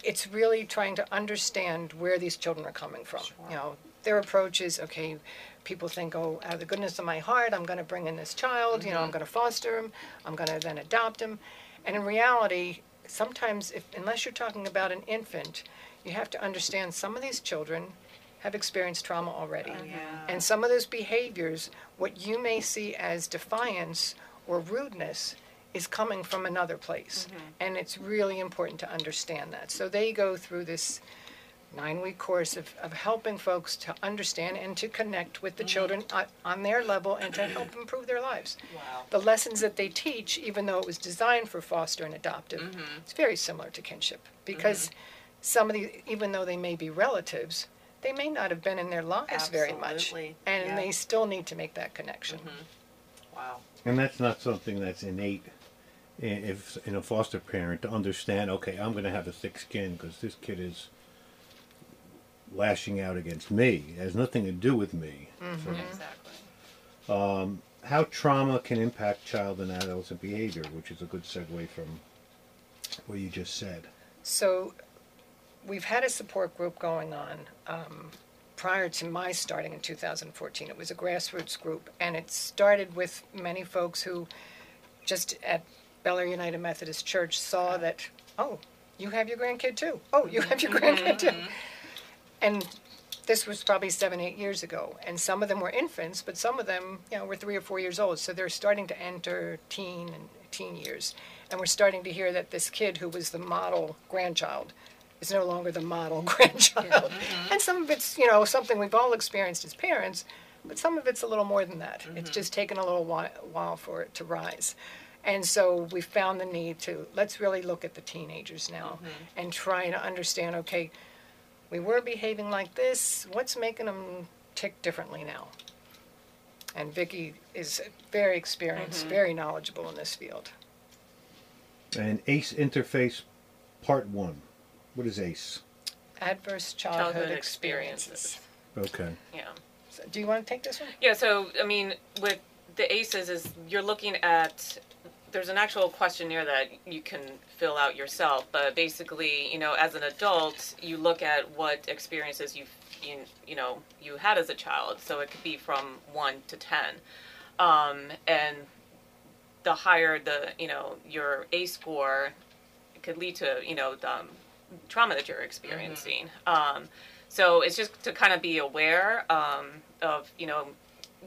it's really trying to understand where these children are coming from. You know, their approach is okay, people think, oh, out of the goodness of my heart, I'm going to bring in this child, you know, I'm going to foster him, I'm going to then adopt him. And in reality, sometimes, if, unless you're talking about an infant, you have to understand some of these children have experienced trauma already. Oh, yeah. And some of those behaviors, what you may see as defiance or rudeness, is coming from another place. Mm-hmm. And it's really important to understand that. So they go through this nine week course of, of helping folks to understand and to connect with the mm-hmm. children on, on their level and to help improve their lives. Wow. The lessons that they teach, even though it was designed for foster and adoptive, mm-hmm. it's very similar to kinship because mm-hmm. some of the, even though they may be relatives, they may not have been in their lives very much. Absolutely, And yeah. they still need to make that connection. Wow. And that's not something that's innate i- if in a foster parent to understand. Okay, I'm going to have a thick skin because this kid is lashing out against me. It has nothing to do with me. So, Exactly. Um, how trauma can impact child and adolescent behavior, which is a good segue from what you just said. So we've had a support group going on um, prior to my starting in 2014. It was a grassroots group, and it started with many folks who just at Bel Air United Methodist Church saw that, oh, you have your grandkid too. Oh, you have your mm-hmm. grandkid too. Mm-hmm. And this was probably seven, eight years ago. And some of them were infants, but some of them, you know, were three or four years old. So they're starting to enter teen and teen years. And we're starting to hear that this kid who was the model grandchild is no longer the model grandchild. Mm-hmm. And some of it's, you know, something we've all experienced as parents, but some of it's a little more than that. It's mm-hmm. just taken a little while, while for it to rise. And so we found the need to let's really look at the teenagers now mm-hmm. and try to understand okay, we were behaving like this, what's making them tick differently now? And Vicki is very experienced, mm-hmm. very knowledgeable in this field. And ACE interface part one. What is ACE? Adverse childhood, Childhood experiences. experiences. Okay. Yeah. So do you want to take this one? Yeah, so I mean, with the ACEs, is you're looking at there's an actual questionnaire that you can fill out yourself, but basically, you know, as an adult, you look at what experiences you've you, you know you had as a child. So it could be from one to ten, um, and the higher the you know your ACE score, it could lead to you know the um, trauma that you're experiencing. Um, so it's just to kind of be aware um, of you know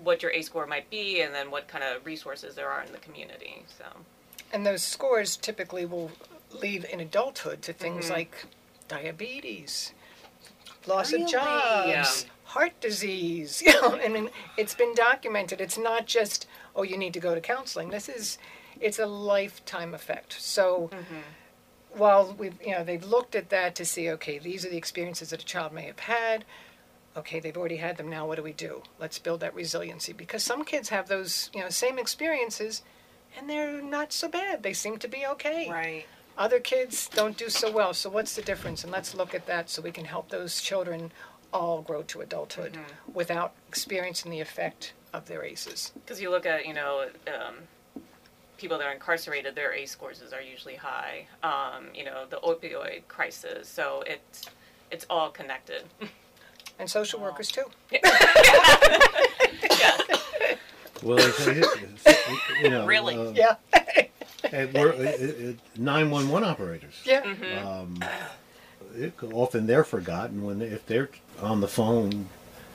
what your ACE score might be, and then what kind of resources there are in the community. So And those scores typically will lead in adulthood to things mm-hmm. like diabetes, loss Really? of jobs, Yeah. heart disease. You know, I mean, it's been documented. It's not just oh, you need to go to counseling. This is it's a lifetime effect. So. Mm-hmm. While we've, you know, they've looked at that to see, okay, these are the experiences that a child may have had. Okay, they've already had them. Now, what do we do? Let's build that resiliency because some kids have those, you know, same experiences, and they're not so bad. They seem to be okay. Right. Other kids don't do so well. So what's the difference? And let's look at that so we can help those children all grow to adulthood without experiencing the effect of their ACEs. because you look at you know um, people that are incarcerated, their ACE scores are usually high. Um, you know the opioid crisis, so it's it's all connected. And social workers too. yeah. Well, it's, it's, you know, Really? uh, Yeah. and we're uh, nine one one operators. Yeah. Um, it, often they're forgotten when they, if they're on the phone,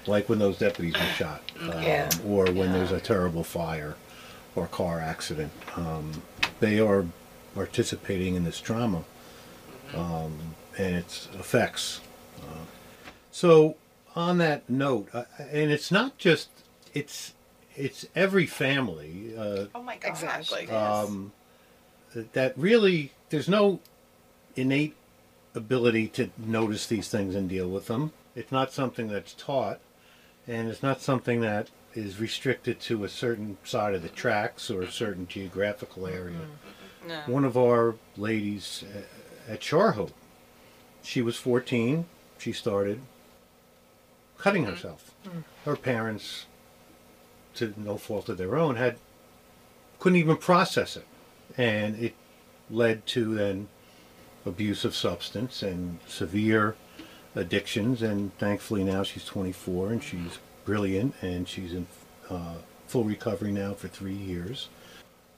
like when those deputies were shot, um, Yeah. or when there's a terrible fire or car accident. Um, they are participating in this trauma um, and its effects. Uh, so, on that note, uh, and it's not just it's it's every family. Uh, Oh my gosh. Exactly. um, that really there's no innate ability to notice these things and deal with them. It's not something that's taught, and it's not something that is restricted to a certain side of the tracks or a certain geographical area. No. One of our ladies uh, at Charhope, she was 14. She started cutting mm-hmm. herself. Mm-hmm. Her parents, to no fault of their own, had couldn't even process it, and it led to then abuse of substance and severe addictions. And thankfully now she's 24 and she's brilliant and she's in uh, full recovery now for three years.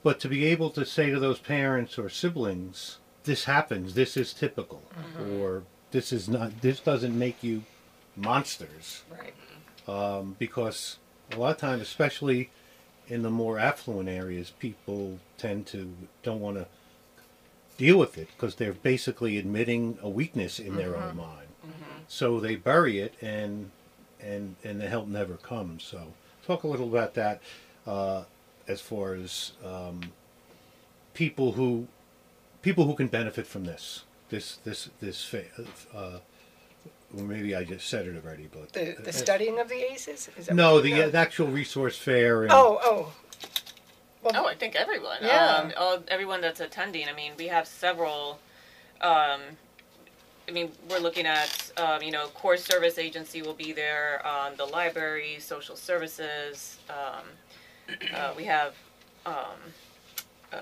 But to be able to say to those parents or siblings, this happens, this is typical, mm-hmm. or this is not, this doesn't make you monsters. Right. Um, because a lot of times, especially in the more affluent areas, people tend to don't want to deal with it because they're basically admitting a weakness in their own mind. So they bury it, and and and the help never comes. So talk a little about that uh, as far as um, people who people who can benefit from this this this this uh, well, maybe I just said it already, but The, uh, the studying of the ACEs? Is that no, what the, you- uh, the actual resource fair. And, Oh, oh. Well, Oh, I think everyone. Yeah. Um, all, everyone that's attending. I mean, we have several. Um, I mean, we're looking at, um, you know, core service agency will be there, um, the library, social services. Um, uh, we have, um, uh,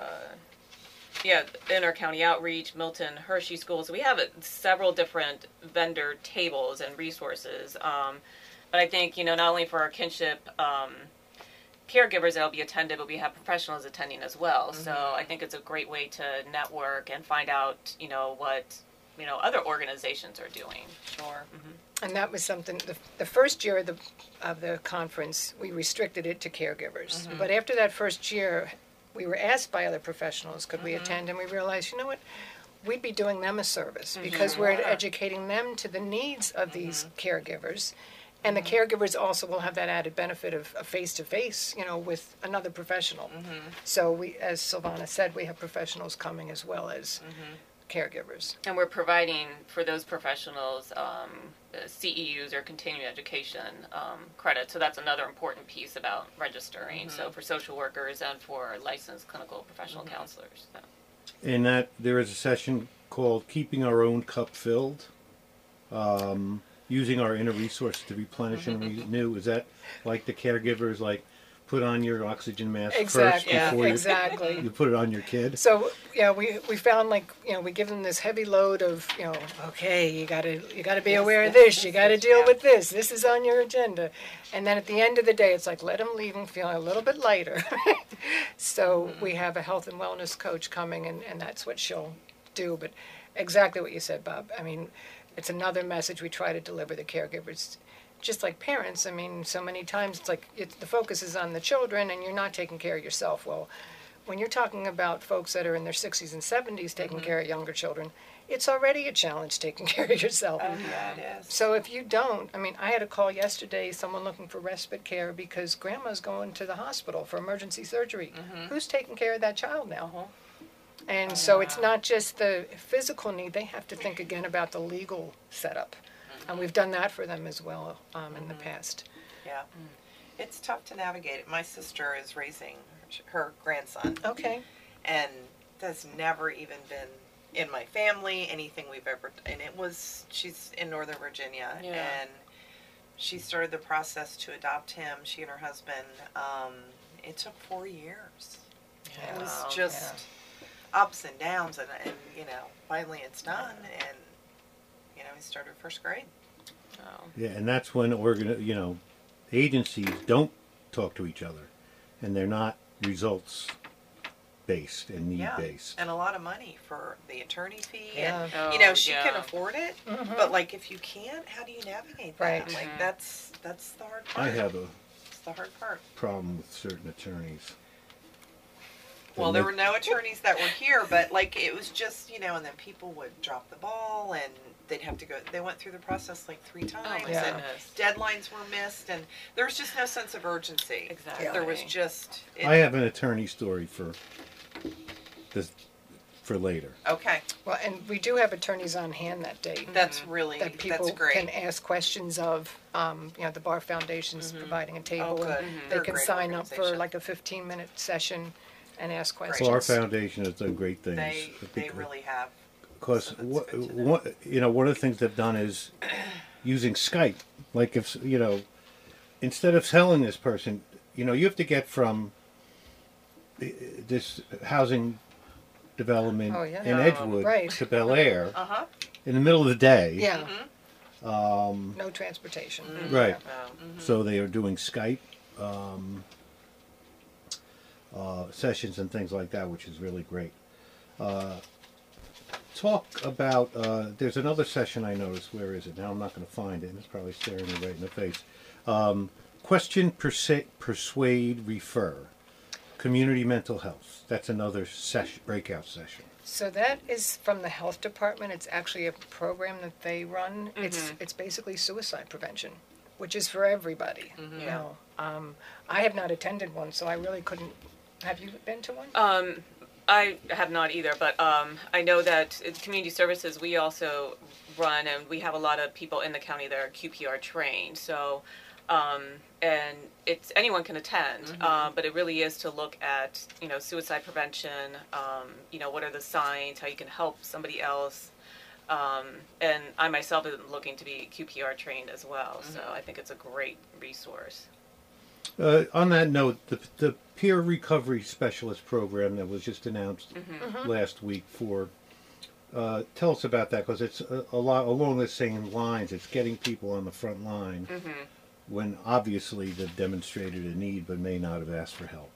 yeah, inter county outreach, Milton Hershey schools. We have several different vendor tables and resources. Um, but I think, you know, not only for our kinship, um, caregivers that'll be attended, but we have professionals attending as well. So I think it's a great way to network and find out, you know, what you know other organizations are doing. Sure. And that was something, the, the first year of the, of the conference, we restricted it to caregivers. But after that first year, we were asked by other professionals, could we mm-hmm. attend? And we realized, you know what? We'd be doing them a service mm-hmm. because we're educating them to the needs of these mm-hmm. caregivers. And the caregivers also will have that added benefit of a face-to-face, you know, with another professional. So we, as Silvana said, we have professionals coming as well as caregivers. And we're providing for those professionals um, uh, CEUs or continuing education um, credit. So that's another important piece about registering. So for social workers and for licensed clinical professional counselors. So. In that, there is a session called "Keeping Our Own Cup Filled," um, using our inner resources to replenish and renew. Is that like the caregivers, like put on your oxygen mask Exactly, first before you, exactly. you put it on your kid? So yeah, we we found like you know we give them this heavy load of you know okay you gotta you gotta be Yes, aware of this, this you gotta deal yeah. with this this is on your agenda, and then at the end of the day it's like let them leave them feeling a little bit lighter. so mm-hmm. we have a health and wellness coach coming and and that's what she'll do. But exactly what you said, Bob. I mean, it's another message we try to deliver the caregivers. Just like parents, I mean, so many times it's like it's, the focus is on the children and you're not taking care of yourself. Well, when you're talking about folks that are in their 60s and 70s taking mm-hmm. care of younger children, it's already a challenge taking care of yourself. Oh, Yeah, it is. So if you don't, I mean, I had a call yesterday, someone looking for respite care because grandma's going to the hospital for emergency surgery. Mm-hmm. Who's taking care of that child now? Uh-huh. And oh, so it's not just the physical need, they have to think again about the legal setup. And we've done that for them as well um, in the past. Yeah. It's tough to navigate it. My sister is raising her grandson Okay. and that's never even been in my family, anything we've ever and it was she's in Northern Virginia Yeah. and she started the process to adopt him, she and her husband. Um, it took four years. It was just ups and downs and, and you know, finally it's done and you started first grade. Oh. Yeah, and that's when organ, you know, agencies don't talk to each other, and they're not results based and need Yeah, based. and a lot of money for the attorney fee, Yeah. and you know Oh, she can afford it, but like if you can't, how do you navigate that? Right. Like Mhm. that's that's the hard part. I have a It's the hard part. problem with certain attorneys. Well, They there were no attorneys that were here, but like it was just you know, and then people would drop the ball, and they'd have to go. They went through the process like three oh times, my Yeah. and goodness. deadlines were missed, and there was just no sense of urgency. Exactly. There was just. It, I have an attorney story for this for later. Okay, Well, and we do have attorneys on hand that day. Mm-hmm. that's really that people that's great. can ask questions of. Um, you know, the Bar Foundation's mm-hmm. providing a oh, table. Oh, good. and. They mm-hmm. They're a can great sign up for organization. like a 15 minute session and ask questions. So our foundation has done great things. They they really have. Because what, good to know. what you know one of the things they've done is using Skype. Like if you know, instead of telling this person, you know, you have to get from uh, this housing development Oh, yeah. in Edgewood right. to Bel Air Uh huh. in the middle of the day. Yeah, Um, no transportation. right. Mm-hmm. So they are doing Skype um, uh, sessions and things like that, which is really great. Uh, talk about. Uh, there's another session I noticed. Where is it now? I'm not going to find it. It's probably staring me right in the face. Um, question, persa- persuade, refer. Community mental health. That's another session, breakout session. So that is from the health department. It's actually a program that they run. It's Mm-hmm. it's basically suicide prevention, which is for everybody. Mm-hmm. You know, um, I have not attended one, so I really couldn't. Have you been to one? Um, I have not either, but um, I know that in community services we also run, and we have a lot of people in the county that are QPR trained. So, um, and it's anyone can attend, uh, but it really is to look at you know suicide prevention. Um, you know what are the signs, how you can help somebody else. Um, and I myself am looking to be QPR trained as well, so I think it's a great resource. Uh, on that note, the, the peer recovery specialist program that was just announced last week for uh, tell us about that because it's a, a lot along the same lines. It's getting people on the front line when obviously they've demonstrated a need but may not have asked for help.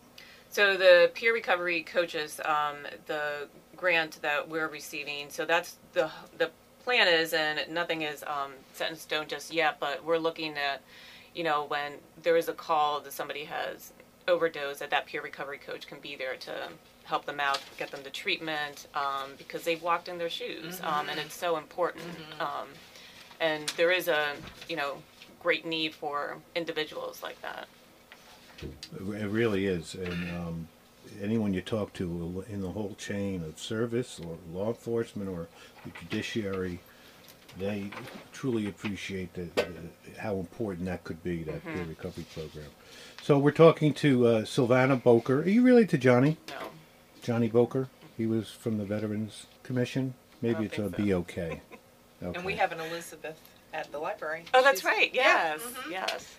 So the peer recovery coaches, um, the grant that we're receiving, so that's the the plan is, and nothing is um, set in stone just yet. But we're looking at, you know, when there is a call that somebody has overdosed, that that peer recovery coach can be there to help them out, get them to treatment, um, because they've walked in their shoes, um, and it's so important. Um, and there is a, you know, great need for individuals like that. It really is, and um, anyone you talk to in the whole chain of service or law enforcement or the judiciary, they truly appreciate the, the, how important that could be that peer recovery program. So we're talking to uh, Sylvana Boker. Are you related to Johnny? No. Johnny Boker? He was from the Veterans Commission. Maybe it's a so. BOK. Okay. And we have an Elizabeth at the library. Oh, that's She's- right. Yeah, Yes. mhm. Yes.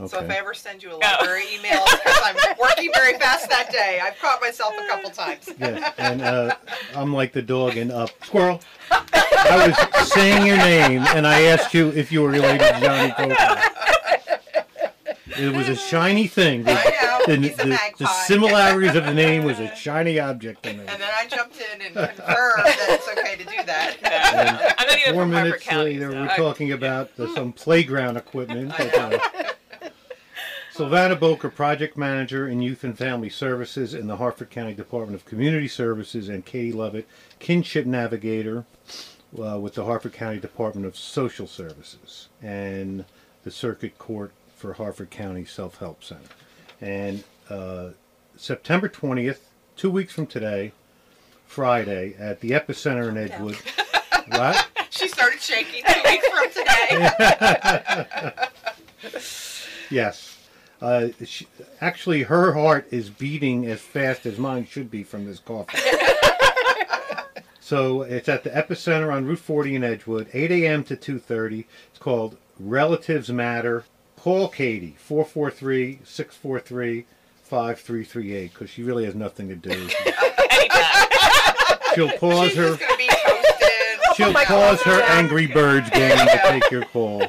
Okay. So if I ever send you a library email, because I'm working very fast that day. I've caught myself a couple times. Yes, and uh, I'm like the dog in Up. Squirrel. I was saying your name, and I asked you if you were related to Johnny Poker. It was a shiny thing. The, I know, the, he's a the- magpie. the similarities of the name was a shiny object in And then I jumped in and confirmed that it's okay to do that. I'm not even Four from Harford minutes County. later, so- we're talking about the, some playground equipment. Sylvana Boker, Project Manager in Youth and Family Services in the Harford County Department of Community Services, and Katie Lovett, Kinship Navigator uh, with the Harford County Department of Social Services, and the Circuit Court for Harford County Self Help Center. And uh, September 20th, two weeks from today, Friday, at the Epicenter in Edgewood. what? She started shaking two weeks from today. Yes. Uh, she, actually, her heart is beating as fast as mine should be from this coffee. so it's at the epicenter on Route 40 in Edgewood, 8 a.m. to 2:30. It's called Relatives Matter. Call Katie 443-643-5338 because she really has nothing to do. She'll pause She's her. just going to be toasted. She'll my pause her Angry Birds game to take your call.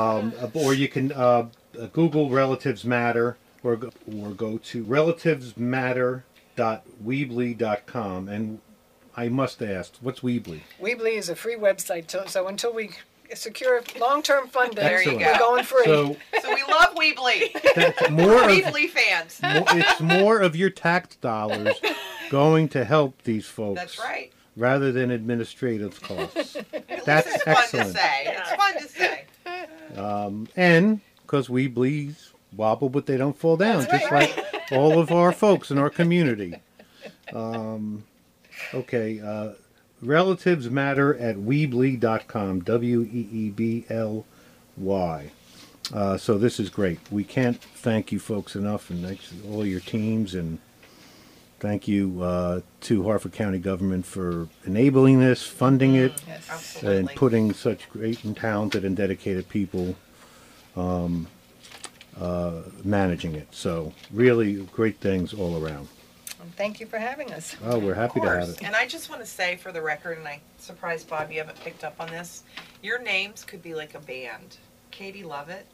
Um, um, or you can uh, Google Relatives Matter or go, or go to relativesmatter.weebly.com. And I must ask, what's Weebly? Weebly is a free website, so, so until we secure long-term funding, There you go. we're going free. So So we love Weebly. that's more of, Weebly fans. mo- it's more of your tax dollars going to help these folks. That's right. Rather than administrative costs. At least That's it's fun excellent. to say. It's fun to say. And because Weebles wobble but they don't fall down That's just right. like all of our folks in our community. Um, okay uh, relatives matter at weebly.com E w-e-e-b-l-y uh, so this is great. We can't thank you folks enough and all your teams and thank you uh, to harford county government for enabling this funding it Yes. Absolutely. and putting such great and talented and dedicated people um, uh, managing it. So really great things all around. And Thank you for having us. Oh, we're happy to have course. it. And I just want to say for the record, and I surprised Bob you haven't picked up on this, your names could be like a band. Katie Lovett,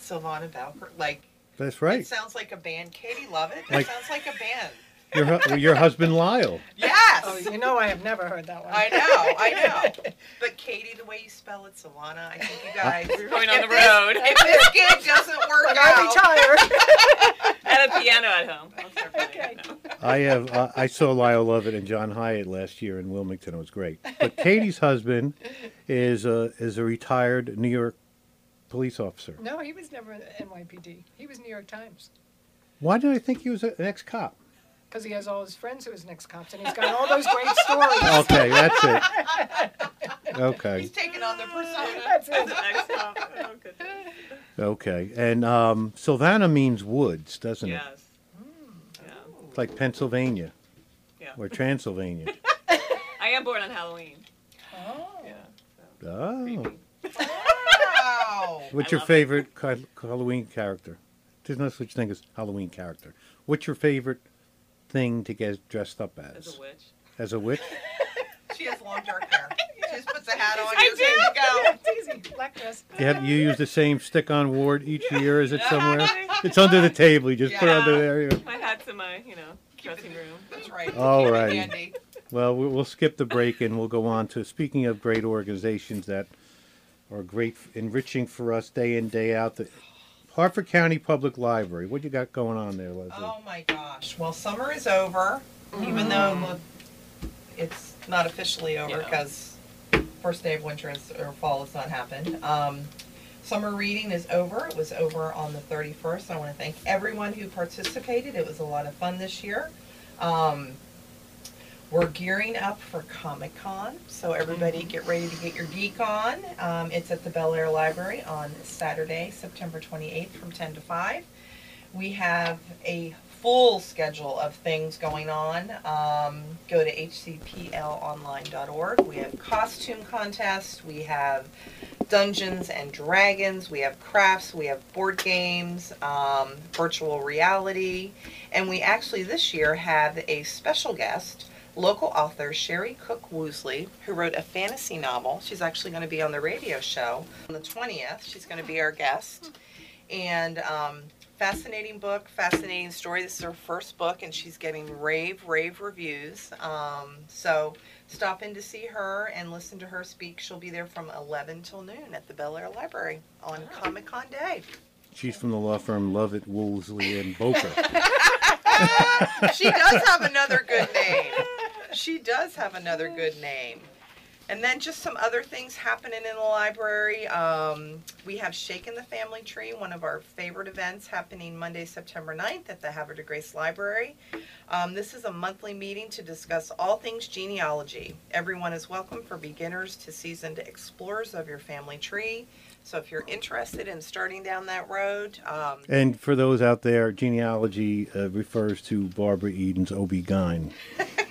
Sylvana Valker. Like, That's it right. sounds like a band. Katie Lovett, that Like- sounds like a band. Your your husband Lyle. Yes! Oh, you know I have never heard that one. I know, I know. But Katie, the way you spell it, Solana, I think you guys. We're going on the this- road. If this gig doesn't work When I out, retire. I have a piano at home. I'll start playing it now. I have uh, I saw Lyle Lovett and John Hiatt last year in Wilmington. It was great. But Katie's husband is a is a retired New York police officer. No, he was never at NYPD. He was New York Times. Why did I think he was an ex cop? Because he has all his friends who was next cops, and he's got all those great stories. Okay, that's it. Okay. he's taking on the persona. That's it. Excellent. Oh, goodness. Okay. And um, Sylvana means woods, doesn't it? Yes. Yeah. It's like Pennsylvania Yeah. or Transylvania. I am born on Halloween. Oh. Yeah. Oh. Creepy. Wow. What's I your love it. favorite ca- Halloween character? There's no such thing as Halloween character. What's your favorite thing to get dressed up as? As a witch. As a witch? She has long dark hair. She just puts a hat on. I You're good go. Yeah, it's easy. Black dress. You, have, you use the same stick-on ward each year? Is it somewhere? It's under the table. You just put it under there. you- My hat's in my, you know, dressing room. That's right. All Keep righty. Well, we- we'll skip the break and we'll go on to speaking of great organizations that are great, enriching for us day in day out. The Harford County Public Library. What you got going on there, Leslie? Oh my gosh. Well, summer is over, even though it's not officially over Yeah. because first day of winter is, or fall has not happened. Um, summer reading is over. It was over on the 31st. I want to thank everyone who participated. It was a lot of fun this year. Um, we're gearing up for Comic Con, so everybody get ready to get your geek on. Um, it's at the Bel Air Library on Saturday, September 28th from 10 to 5. We have a full schedule of things going on. Um, go to hcplonline.org. We have costume contests, we have Dungeons and Dragons, we have crafts, we have board games, um, virtual reality, and we actually this year have a special guest local author Sherry Cook Woosley, who wrote a fantasy novel. She's actually going to be on the radio show on the 20th. She's going to be our guest. And um, fascinating book, fascinating story. This is her first book, and she's getting rave, rave reviews. Um, so stop in to see her and listen to her speak. She'll be there from 11 till noon at the Bel Air Library on Comic Con Day. She's from the law firm Lovett, Woolsey, and Boker. she does have another good name. She does have another good name. And then just some other things happening in the library. Um, we have Shaken the Family Tree, one of our favorite events happening Monday, September 9th at the Havre de Grace Library. Um, this is a monthly meeting to discuss all things genealogy. Everyone is welcome for beginners to seasoned explorers of your family tree. So if you're interested in starting down that road, um, and for those out there, genealogy uh, refers to Barbara Eden's OB-GYN.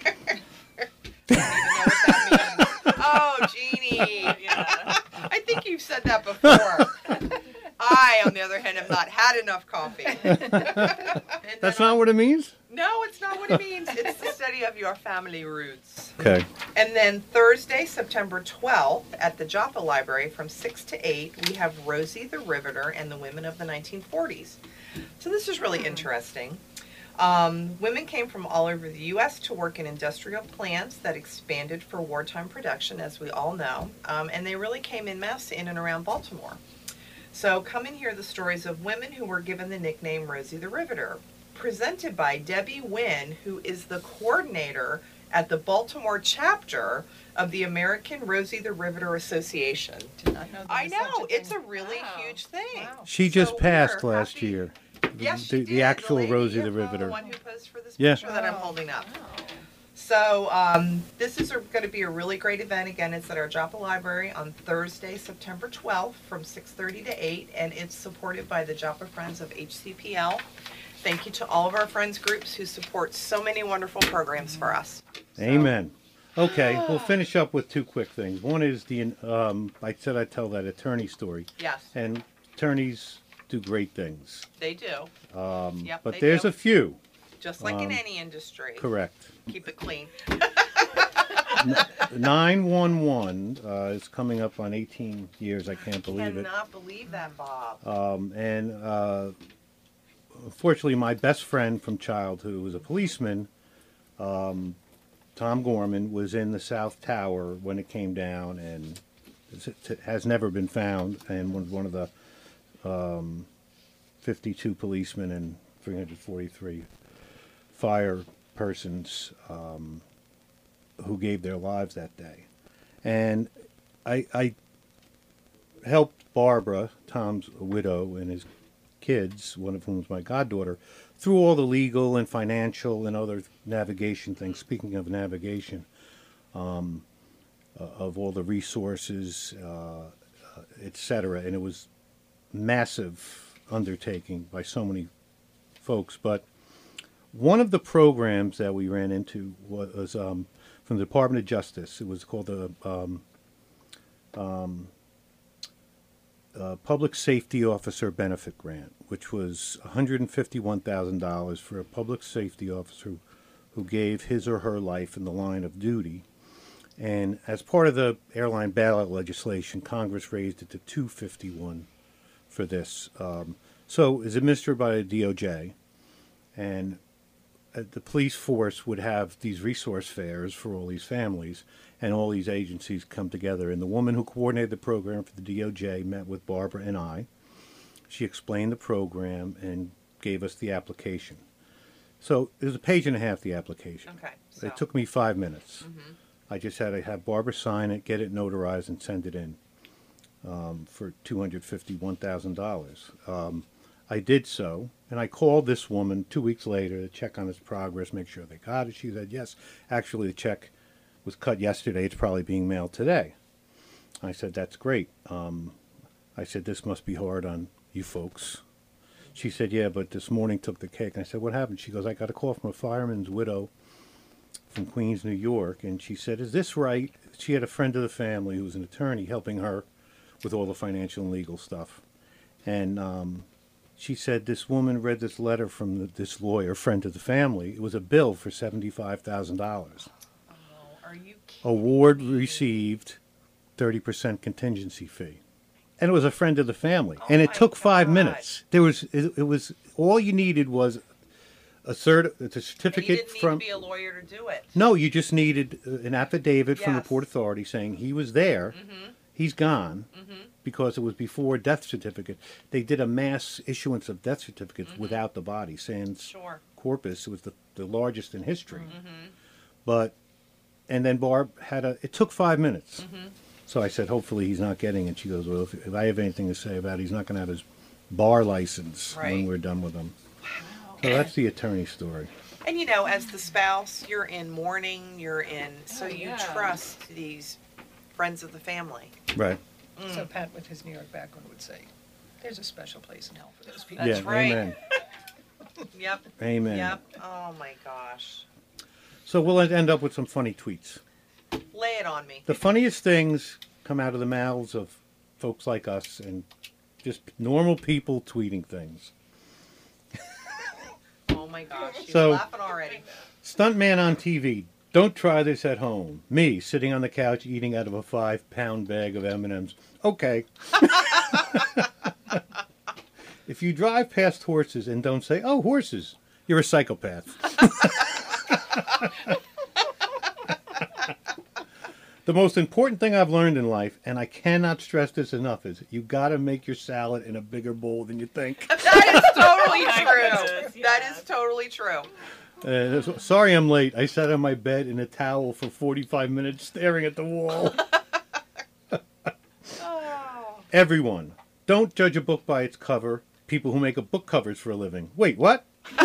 don't even know what that means. Oh, Jeannie. Yeah. I think you've said that before. I, on the other hand, have not had enough coffee. And That's then not what it means? No, it's not what it means. It's the study of your family roots. Okay. And then Thursday, September 12th, at the Joppa Library from 6 to 8, we have Rosie the Riveter and the Women of the 1940s. So this is really hmm. interesting. Um, women came from all over the U.S. to work in industrial plants that expanded for wartime production, as we all know, um, and they really came in mass in and around Baltimore. So come and hear the stories of women who were given the nickname Rosie the Riveter, presented by Debbie Wynn, who is the coordinator at the Baltimore chapter of the American Rosie the Riveter Association. Did not know I was such know, it's a really Wow. huge thing. Wow. She So just passed last happy- year. Yes, the, she the did, actual lady Rosie the here, Riveter. The one who posed for this Yeah. picture that I'm holding up. Wow. So um, this is going to be a really great event. Again, it's at our Joppa Library on Thursday, September 12th from 6:30 to 8, and it's supported by the Joppa Friends of HCPL. Thank you to all of our friends groups who support so many wonderful programs for us. So- Amen. Okay, we'll finish up with two quick things. One is the, um, I said I'd tell that attorney story, Yes, and attorneys do great things. they do. Um, Yep, but they there's do. a few, Just like in um, any industry. correct. Keep it clean. 911 uh, is coming up on 18 years. I can't believe it. Cannot believe that, Bob. Um, and uh, unfortunately, my best friend from childhood, who was a policeman, um, Tom Gorman, was in the South Tower when it came down, and has never been found. And was one of the um, 52 policemen and 343 fire persons um, who gave their lives that day. And I, I helped Barbara, Tom's widow, and his kids, one of whom is my goddaughter, through all the legal and financial and other navigation things. Speaking of navigation, um, uh, of all the resources, uh, uh, etc. And it was massive undertaking by so many folks. But one of the programs that we ran into was um, from the Department of Justice. It was called the um, uh, Public Safety Officer Benefit Grant, which was $151,000 for a public safety officer who gave his or her life in the line of duty. And as part of the airline ballot legislation, Congress raised it to 251 for this. Um, so it's administered by the DOJ, and uh, the police force would have these resource fairs for all these families, and all these agencies come together. And the woman who coordinated the program for the DOJ met with Barbara and I. She explained the program and gave us the application. So it was a page and a half, the application. Okay. So. It took me five minutes. I just had to have Barbara sign it, get it notarized, and send it in um, for two hundred fifty-one thousand dollars. Um, I did so, and I called this woman two weeks later to check on its progress, make sure they got it. She said, "Yes, actually, the check was cut yesterday. It's probably being mailed today." I said, "That's great." Um, I said, "This must be hard on you folks." She said, "Yeah, but this morning took the cake." And I said, "What happened?" She goes, "I got a call from a fireman's widow from Queens, New York, and she said, "Is this right?" She had a friend of the family who was an attorney helping her with all the financial and legal stuff, and um, she said this woman read this letter from the, this lawyer, friend of the family. It was a bill for seventy-five thousand dollars. Oh, are you kidding? Award received, thirty percent contingency fee, and it was a friend of the family. and it took five minutes. There was it, it was all you needed was a cert, a certificate didn't need from. be a lawyer to do it. No, you just needed uh, an affidavit from the Port Authority saying he was there, Mm-hmm. He's gone, because it was before death certificate. They did a mass issuance of death certificates without the body. Sans Mm-hmm. Sure. corpus, it was the, the largest in history. Mm-hmm. But, and then Barb had a, it took five minutes. Mm-hmm. So I said, hopefully he's not getting it. She goes, well, if, if I have anything to say about it, he's not going to have his bar license when we're done with him. So that's the attorney story. And you know, as the spouse, you're in mourning, you're in, so Oh, you trust these friends of the family. Right. Mm. So Pat, with his New York background, would say, "There's a special place in hell for those people." That's yeah, right. amen. Yep. Amen. Yep. Oh my gosh. So we'll end up with some funny tweets. Lay it on me. The funniest things come out of the mouths of folks like us and just normal people tweeting things. Oh my gosh. She's So- laughing already. Stuntman on TV. Don't try this at home. Me sitting on the couch eating out of a five-pound bag of M&Ms. Okay. if you drive past horses and don't say, "Oh, horses," you're a psychopath. the most important thing I've learned in life, and I cannot stress this enough, is you got to make your salad in a bigger bowl than you think. That is totally Oh true. That is yeah. is totally true. Uh, sorry I'm late. I sat on my bed in a towel for 45 minutes staring at the wall. Oh. Everyone, don't judge a book by its cover. People who make a book covers for a living. Wait, what?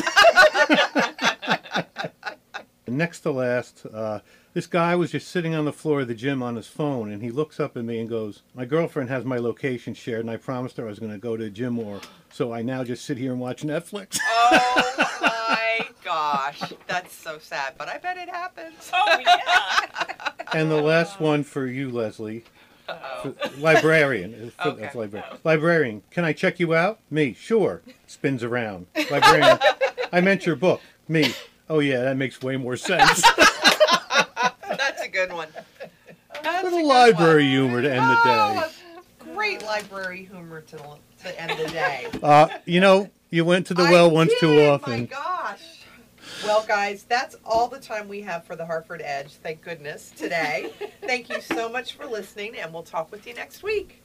Next to last, uh, this guy was just sitting on the floor of the gym on his phone, and he looks up at me and goes, "My girlfriend has my location shared, and I promised her I was going to go to the gym more. So I now just sit here and watch Netflix." Oh gosh. That's so sad, but I bet it happens. Oh yeah. and the last one for you, Leslie. For- librarian. For- Okay. that's libra- Librarian. Can I check you out? Me. Sure. Spins around. Librarian. I meant your book. Me. Oh yeah, that makes way more sense. That's a good one. That's a Little good library one. humor to end the day. Oh, great library humor to, to end the day. Uh, you know, you went to the I well once too did, My often. gosh. Well, guys, that's all the time we have for the Harford Edge, thank goodness, today. Thank you so much for listening, and we'll talk with you next week.